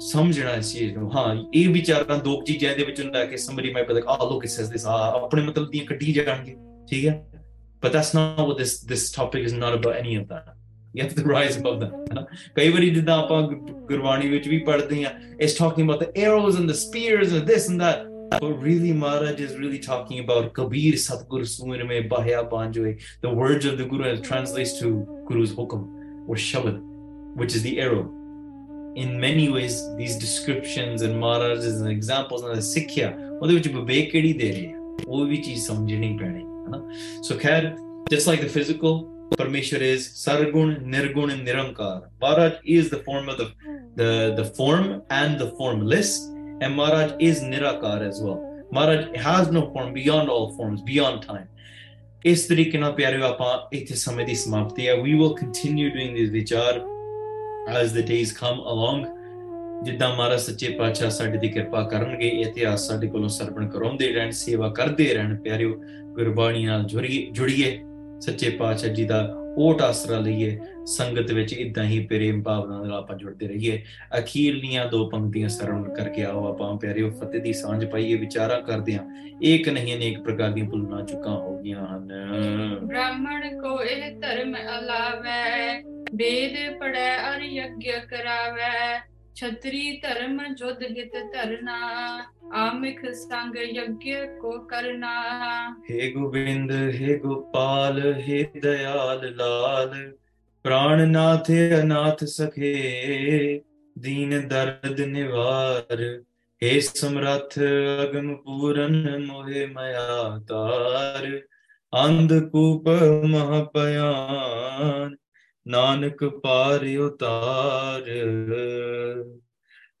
ਸਮਝਣਾ ਇਸ ਚੀਜ਼ ਨੂੰ ਹਾਂ ਇਹ ਵਿਚਾਰਾਂ ਦੋ ਚੀਜ਼ਾਂ ਦੇ ਵਿੱਚੋਂ ਲੈ ਕੇ somebody might be like oh look it says this ਆ ਆਪਣੇ ਮਤਲਬ ਦੀਆਂ ਕੱਢੀ ਜਾਣਗੇ ਠੀਕ ਹੈ but that's not what this this topic is not about any of that you have to rise above that ਹੈ ਨਾ ਕਈ ਵਾਰੀ ਜਿੱਦਾਂ ਆਪਾਂ ਗੁ- ਗੁਰਬਾਣੀ ਵਿੱਚ ਵੀ ਪੜ੍ਹਦੇ ਆ it's talking about the arrows and the spears and this and that but really Maharaj is really talking about Kabir Satgur Sumer mein bahya banjoe the words of the Guru and it translates to Guru's hukam or Shabad which is the arrow in many ways these descriptions and Maharaj's and examples and the Sikhya ਉਹਦੇ ਵਿੱਚ ਵਿਵੇਕ ਕਿਹੜੀ ਦੇ ਰਹੇ ਆ ਉਹ ਵੀ ਚੀਜ਼ ਸਮਝਣੀ ਪੈਣੀ ਹੈ ਨਾ so khair just like the physical Parmeshwar is Sargun, Nirgun, and Nirankar. Maharaj is the form of the, the, the form and the formless, and Maharaj is Nirakar as well. Maharaj has no form beyond all forms, beyond time. ਇਸ ਤਰੀਕੇ ਨਾਲ ਪਿਆਰਿਓ ਆਪਾਂ ਇੱਥੇ ਸਮੇਂ ਦੀ ਸਮਾਪਤੀ ਹੈ we will continue doing these ਵਿਚਾਰ as the days come along ਜਿੱਦਾਂ ਮਹਾਰਾਜ ਸੱਚੇ ਪਾਤਸ਼ਾਹ ਸਾਡੇ ਦੀ ਕਿਰਪਾ ਕਰਨਗੇ ਇਤਿਹਾਸ ਸਾਡੇ ਕੋਲੋਂ ਸਰਵਣ ਕਰਾਉਂਦੇ ਰਹਿਣ ਸੇਵਾ ਕਰਦੇ ਰਹਿਣ ਪਿਆਰਿਓ ਗੁਰਬਾਣੀ ਨਾਲ ਜੁੜੀਏ ਜੁੜੀਏ ਸੱਚੇ ਪਾਤਸ਼ਾਹ ਜੀ ਦਾ ਓਟ ਆਸਰਾ ਲਈਏ, ਸੰਗਤ ਵਿੱਚ ਇਦਾਂ ਹੀ ਪ੍ਰੇਮ ਭਾਵਨਾ ਨਾਲ ਆਪਾਂ ਜੁੜਦੇ ਰਹੀਏ। ਅਖੀਰਲੀਆਂ ਦੋ ਪੰਕਤੀਆਂ ਸਰਵਣ ਕਰਕੇ ਆਓ ਆਪਾਂ, ਪਿਆਰਿਓ, ਫਤਿਹ ਦੀ ਸਾਂਝ ਪਾਈਏ, ਵਿਚਾਰਾ ਕਰਦੇ ਹਾਂ ਇੱਕ ਨਹੀਂ ਅਨੇਕ ਪ੍ਰਕਾਰ ਦੀਆਂ ਭੁੱਲਾਂ ਚੁੱਕਾਂ ਹੋ ਗਈਆਂ ਹਨ। ਬ੍ਰਾਹਮਣ ਕੋ ਇਹ ਧਰਮ ਅਲਾਵੈ, ਵੇਦ ਪੜੈ ਅਰ ਯজ্ञ ਕਰਾਵੈ। ਛਤਰੀ ਧਰਮ ਜੁਦ ਹਿਤ ਧਰਨਾ ਆਮਿਖ ਸੰਗ ਯਗਯ ਕੋ ਕਰਨਾ। हे गोविंद हे गोपाल हे दयाल लाल ਪ੍ਰਾਣਨਾਥ ਅਨਾਥ ਸਖੇ, ਦੀਨ ਦਰਦ ਨਿਵਾਰ। हे ਸਮਰਥ ਅਗਮ ਪੂਰਨ ਮੋਹਿ ਮਾਇਆ ਤਾਰ। ਅੰਧ ਕੂਪ ਮਹਾ ਭਿਆਨ ਨਾਨਕ ਪਾਰ ਉਤਾਰ।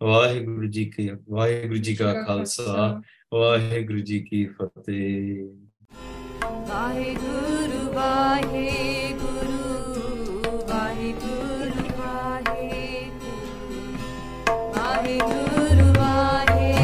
ਵਾਹਿਗੁਰੂ ਜੀ ਕੀ, ਵਾਹਿਗੁਰੂ ਜੀ ਕਾ ਖਾਲਸਾ, ਵਾਹਿਗੁਰੂ ਜੀ ਕੀ ਫਤਿਹ। ਵਾਹਿਗੁਰੂ ਵਾਹਿਗੁਰੂ ਵਾਹਿਗੁਰੂ ਵਾਹਿਗੁਰੂ। ਵਾਹਿਗੁਰੂ ਵਾਹਿਗੁਰੂ।